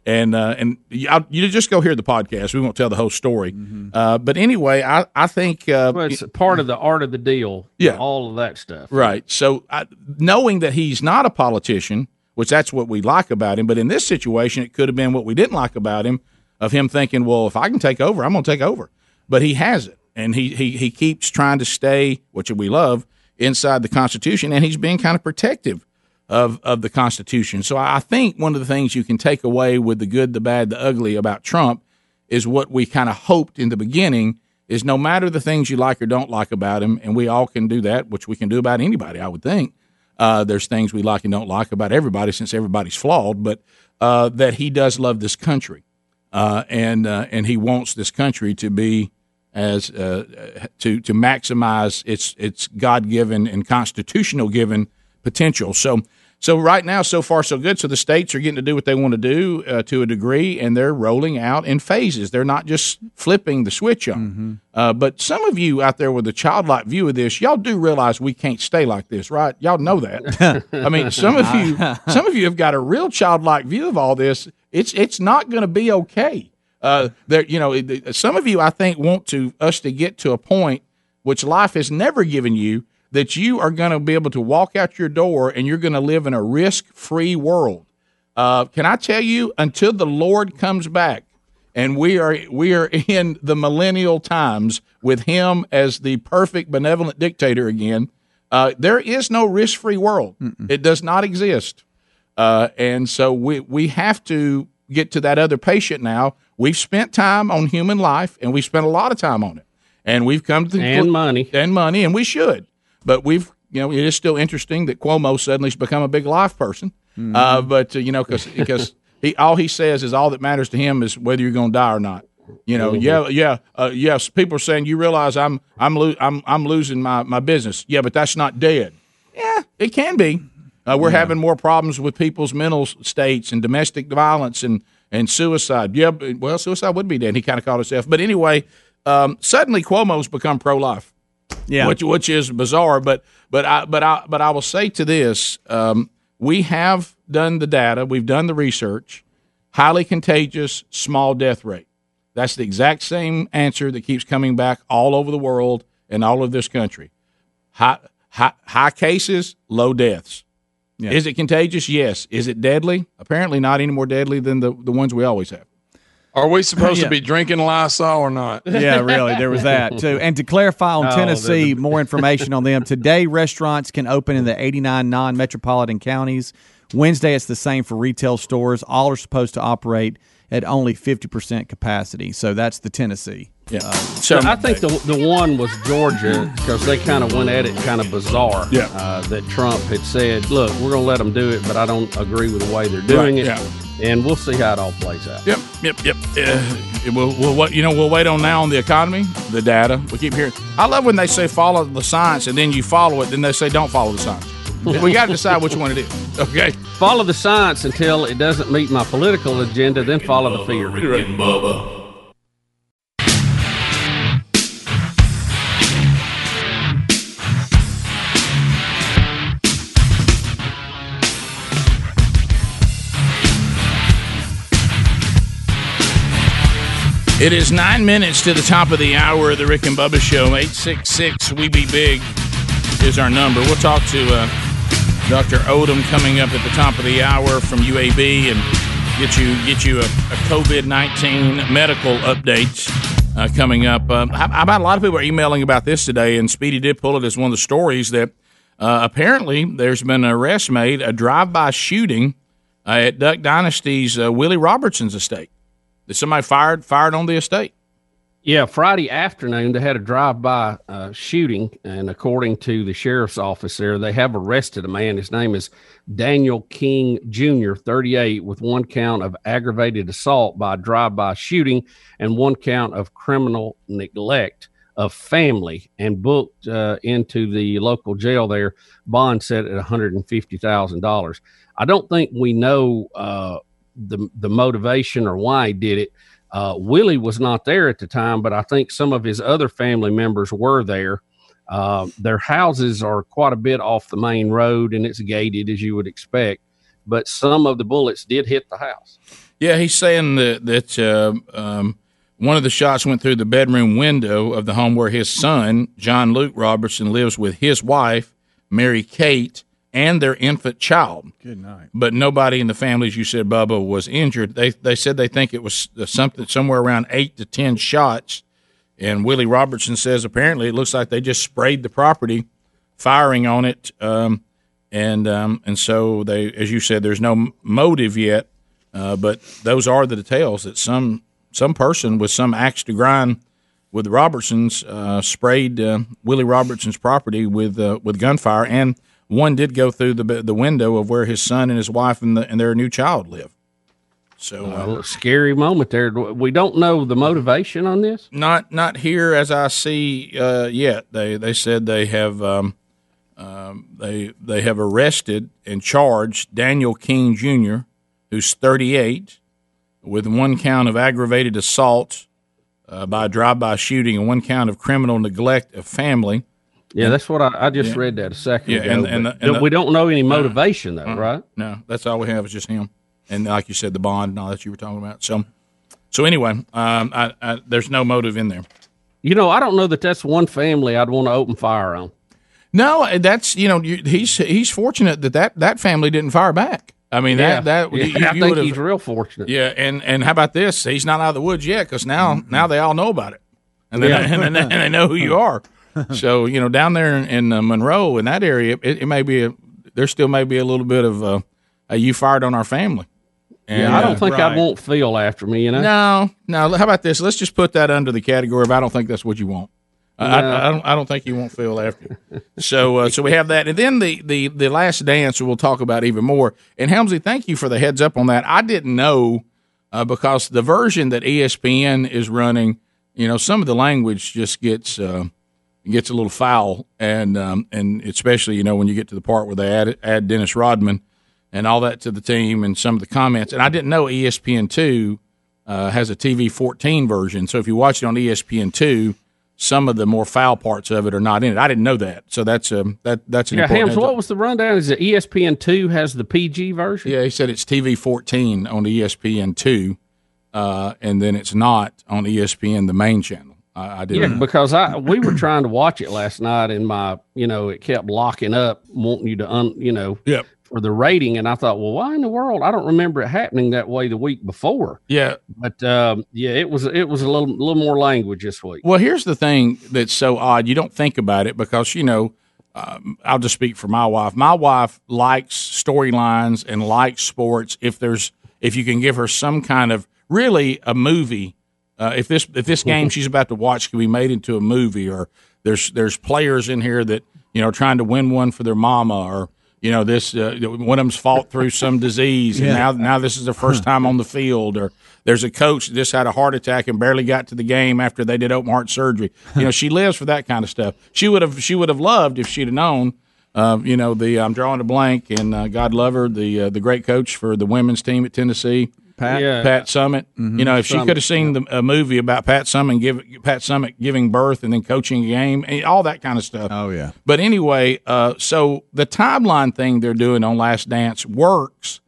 And uh, and you, I'll- you just go hear the podcast. We won't tell the whole story. Uh, but anyway, I I think uh, Well, it's part of the art of the deal. Yeah. all of that stuff. Right. So I, knowing that he's not a politician, which that's what we like about him, but in this situation, it could have been what we didn't like about him, of him thinking, well, if I can take over, I'm going to take over. But he hasn't, and he he he keeps trying to stay, which we love, inside the Constitution, and he's being kind of protective of of the Constitution. So I think one of the things you can take away with the good, the bad, the ugly about Trump is what we kind of hoped in the beginning is no matter the things you like or don't like about him, and we all can do that, which we can do about anybody, I would think. Uh, there's things we like and don't like about everybody since everybody's flawed, but uh, that he does love this country, uh, and uh, and he wants this country to be as uh, to to maximize its its God given and constitutional given potential. So so right now, so far so good. So the states are getting to do what they want to do uh, to a degree, and they're rolling out in phases. They're not just flipping the switch on. Uh, but some of you out there with a childlike view of this, y'all do realize we can't stay like this, right? Y'all know that. I mean, some of you, some of you have got a real childlike view of all this. It's it's not going to be okay. Uh, there, you know, some of you, I think, want to us to get to a point which life has never given you that you are going to be able to walk out your door and you're going to live in a risk-free world. Uh, can I tell you, until the Lord comes back, and we are we are in the millennial times with Him as the perfect benevolent dictator again. Uh, there is no risk-free world. It does not exist. Uh, and so we we have to get to that other patient now. We've spent time on human life, and we've spent a lot of time on it, and we've come to the And money and money, and we should. But we've you know it is still interesting that Cuomo suddenly has become a big life person. Uh, but uh, you know because because he all he says is all that matters to him is whether you're going to die or not. You know, Mhm. yeah, yeah, uh, yes. People are saying you realize I'm I'm lo- I'm I'm losing my my business. Yeah, but that's not dead. Yeah, it can be. Uh, we're having more problems with people's mental states and domestic violence and, and suicide. Yeah, well, suicide would be dead. He kind of called himself. But anyway, um, suddenly Cuomo's become pro life. Yeah. which which is bizarre. But but I but I but I will say to this: um, we have done the data, we've done the research. Highly contagious, small death rate. That's the exact same answer that keeps coming back all over the world and all of this country. High, high, high cases, low deaths. Yeah. Is it contagious? Yes. Is it deadly? Apparently not any more deadly than the, the ones we always have. Are we supposed Yeah. to be drinking Lysol or not? Yeah, really. There was that too. And to clarify on Oh, Tennessee, the- more information on them. Today, restaurants can open in the 89 non metropolitan counties. Wednesday, it's the same for retail stores. All are supposed to operate at only 50% capacity. So that's the Tennessee. Yeah. So I think the the one was Georgia because they kind of went at it kind of bizarre. Yeah. Uh, that Trump had said, "Look, we're going to let them do it, but I don't agree with the way they're doing Right, it." And we'll see how it all plays out. Yep, yep, yep. Uh, we'll, we'll, what you know, we'll wait on now on the economy, the data. We keep hearing. I love when they say follow the science, and then you follow it. Then they say don't follow the science. we got to decide which one it is. Okay. Follow the science until it doesn't meet my political agenda, then follow the fear. Rick and Bubba. It is nine minutes to the top of the hour of the Rick and Bubba Show. 866 We Be Big is our number. We'll talk to uh, Dr. Odom coming up at the top of the hour from UAB and get you get you a, a COVID 19 medical update uh, coming up. Uh, how, about a lot of people are emailing about this today, and Speedy did pull it as one of the stories that uh, apparently there's been an arrest made, a drive by shooting uh, at Duck Dynasty's uh, Willie Robertson's estate. Somebody fired fired on the estate. Yeah, Friday afternoon they had a drive-by uh, shooting, and according to the sheriff's office there, they have arrested a man. His name is Daniel King Jr., 38, with one count of aggravated assault by drive-by shooting and one count of criminal neglect of family, and booked uh, into the local jail there. Bond set at one hundred and fifty thousand dollars. I don't think we know uh, the the motivation or why he did it. Uh, Willie was not there at the time, but I think some of his other family members were there. Uh, their houses are quite a bit off the main road, and it's gated as you would expect. But some of the bullets did hit the house. Yeah, he's saying that that uh, um, one of the shots went through the bedroom window of the home where his son John Luke Robertson lives with his wife Mary Kate and their infant child. Good night. But nobody in the family, as you said, Bubba, was injured. They they said they think it was something somewhere around eight to ten shots. And Willie Robertson says apparently it looks like they just sprayed the property, firing on it. Um, and um, and so they, as you said, there's no motive yet, uh, but those are the details that some some person with some axe to grind with Robertsons uh, sprayed uh, Willie Robertson's property with uh, with gunfire, and one did go through the the window of where his son and his wife and, the, and their new child live. So uh, scary moment there. We don't know the motivation on this. Not not here as I see uh, yet. They they said they have um, um, they they have arrested and charged Daniel King Jr., who's 38, with one count of aggravated assault uh, by drive-by shooting and one count of criminal neglect of family. Yeah, that's what I, I just yeah. read that a second yeah, ago. And, and, the, and the, we don't know any motivation though, uh, right? No, that's all we have is just him, and like you said, the bond and all that you were talking about. So, so anyway, um, I, I, there's no motive in there. You know, I don't know that that's one family I'd want to open fire on. No, that's you know you, he's he's fortunate that, that that family didn't fire back. I mean yeah. that that yeah, you, I think he's real fortunate. Yeah, and and how about this? He's not out of the woods yet because now mm-hmm. now they all know about it, and they, yeah. and, they, and they know who you are. so you know down there in, in uh, Monroe in that area, it, it, may be a, there still may be a little bit of uh, a you fired on our family. And, yeah, I don't think right. I won't feel after me. You know? No, no. How about this? Let's just put that under the category of I don't think that's what you want. No. I, I, don't. I don't think you won't feel after. so, uh, so we have that, and then the the the last dance we'll talk about even more. And Helmsy, thank you for the heads up on that. I didn't know uh, because the version that ESPN is running, you know, some of the language just gets uh, gets a little foul, and um, and especially you know when you get to the part where they add add Dennis Rodman and all that to the team and some of the comments. And I didn't know ESPN two uh, has a TV fourteen version. So if you watch it on ESPN two some of the more foul parts of it are not in it. I didn't know that, so that's um that that's an yeah. Hams, what was the rundown? Is it ESPN two has the PG version? Yeah, he said it's TV fourteen on ESPN two, uh, and then it's not on ESPN the main channel. I, I didn't. Yeah, because I we were trying to watch it last night, and my you know it kept locking up, wanting you to un you know yep for the rating, and I thought, well, why in the world? I don't remember it happening that way the week before. Yeah, but um, yeah, it was it was a little little more language this week. Well, here's the thing that's so odd. You don't think about it because you know. Um, I'll just speak for my wife. My wife likes storylines and likes sports. If there's, if you can give her some kind of really a movie, uh, if this if this game she's about to watch can be made into a movie, or there's there's players in here that you know trying to win one for their mama, or you know this uh, one of them's fought through some disease and now now this is the first time on the field or there's a coach that just had a heart attack and barely got to the game after they did open heart surgery. You know she lives for that kind of stuff. She would have she would have loved if she'd have known uh, you know the I'm drawing a blank and uh, God love her the uh, the great coach for the women's team at Tennessee Pat, yeah. Pat Summitt. Mm-hmm. You know, if Summitt, she could have seen yeah. the, a movie about Pat Summitt, give Pat Summitt giving birth and then coaching a game, and all that kind of stuff. Oh yeah. But anyway, uh, so the timeline thing they're doing on Last Dance works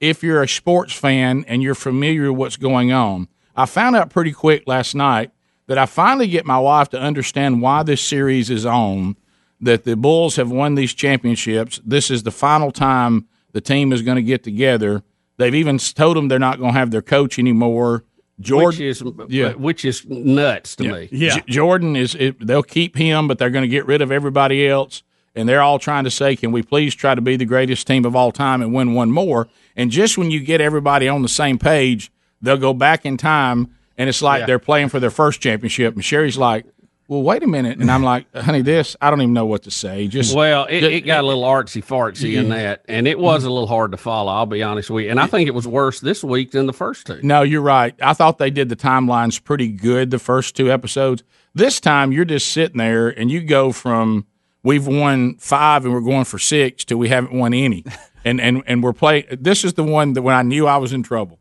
if you're a sports fan and you're familiar with what's going on. I found out pretty quick last night that I finally get my wife to understand why this series is on. That the Bulls have won these championships. This is the final time the team is going to get together. They've even told them they're not going to have their coach anymore. Jordan, which is yeah. which is nuts to yeah. me. Yeah, J- Jordan is it, they'll keep him, but they're going to get rid of everybody else. And they're all trying to say, "Can we please try to be the greatest team of all time and win one more?" And just when you get everybody on the same page, they'll go back in time, and it's like Yeah. they're playing for their first championship. And Sherry's like, "Well, wait a minute," and I'm like, "Honey, this I don't even know what to say." Just Well, it, it got a little artsy fartsy in that, and it was a little hard to follow. I'll be honest with you, and I think it was worse this week than the first two. No, you're right. I thought they did the timelines pretty good the first two episodes. This time you're just sitting there and you go from we've won five and we're going for six to we haven't won any. And and and we're playing this is the one that when I knew I was in trouble.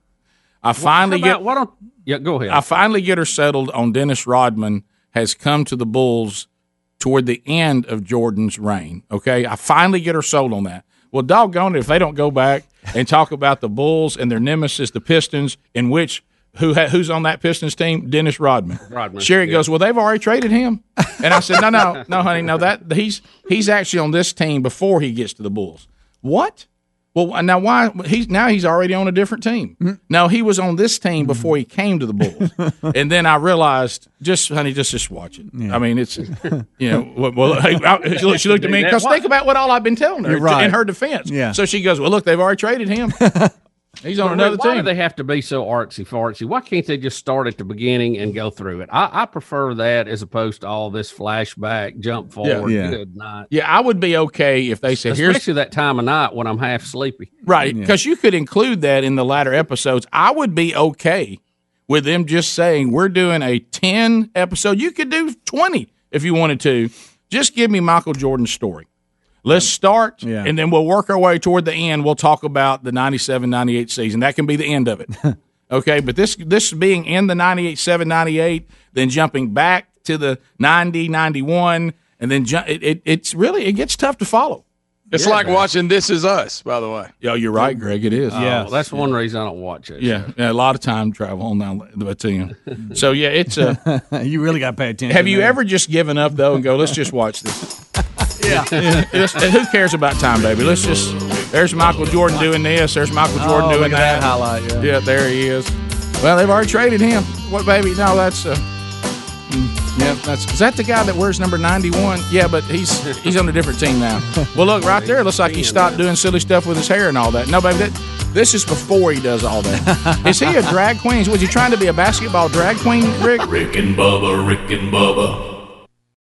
I finally about- get. Why don't? Yeah, go ahead. I finally get her settled on Dennis Rodman has come to the Bulls toward the end of Jordan's reign. Okay, I finally get her sold on that. Well, doggone it, if they don't go back and talk about the Bulls and their nemesis, the Pistons, in which who ha- who's on that Pistons team? Dennis Rodman. Rodman, Sherry yeah. goes, well, they've already traded him, and I said, no, no, no, honey, no, that he's he's actually on this team before he gets to the Bulls. What? Well, now why he's now he's already on a different team. Mm-hmm. No, he was on this team before he came to the Bulls, and then I realized, just honey, just just watch it. I mean, it's you know, well, I- she looked- at me because think about what all I've been telling her right. in her defense. Yeah. So she goes, well, look, they've already traded him. he's on But another Rick, why do team. they have to be so artsy fartsy? Why can't they just start at the beginning and go through it? I, I prefer that as opposed to all this flashback, jump forward. Yeah. Good night. yeah, I would be okay if they said, here's Especially that time of night when I'm half sleepy. Right, because you could include that in the latter episodes. I would be okay with them just saying we're doing a ten episode. You could do twenty if you wanted to. Just give me Michael Jordan's story. Let's start, Yeah. and then we'll work our way toward the end. We'll talk about the 97 98 season. That can be the end of it. okay, but this this being in the 98 7 98, then jumping back to the 90 91, and then ju- it, it, it's really, it gets tough to follow. It's like watching This Is Us, by the way. Yeah, you're right, Greg. It is. Oh, that's one reason I don't watch it. Yeah, yeah, a lot of time travel on that. But you know, so yeah, it's uh, a. you really got to pay attention. have you there. ever just given up though and go, let's just watch this? yeah. who cares about time, baby? Let's just. There's Michael Jordan doing this. There's Michael Jordan Oh, doing look at that that. highlight, yeah. Yeah, there he is. Well, they've already traded him. What, baby? No, that's. Uh, mm, yeah, that's is that the guy that wears number ninety one? Yeah, but he's he's on a different team now. Well, look right there. It looks like he stopped doing silly stuff with his hair and all that. No, baby, that this is before he does all that. Is he a drag queen? Was he trying to be a basketball drag queen, Rick? Rick and Bubba, Rick and Bubba.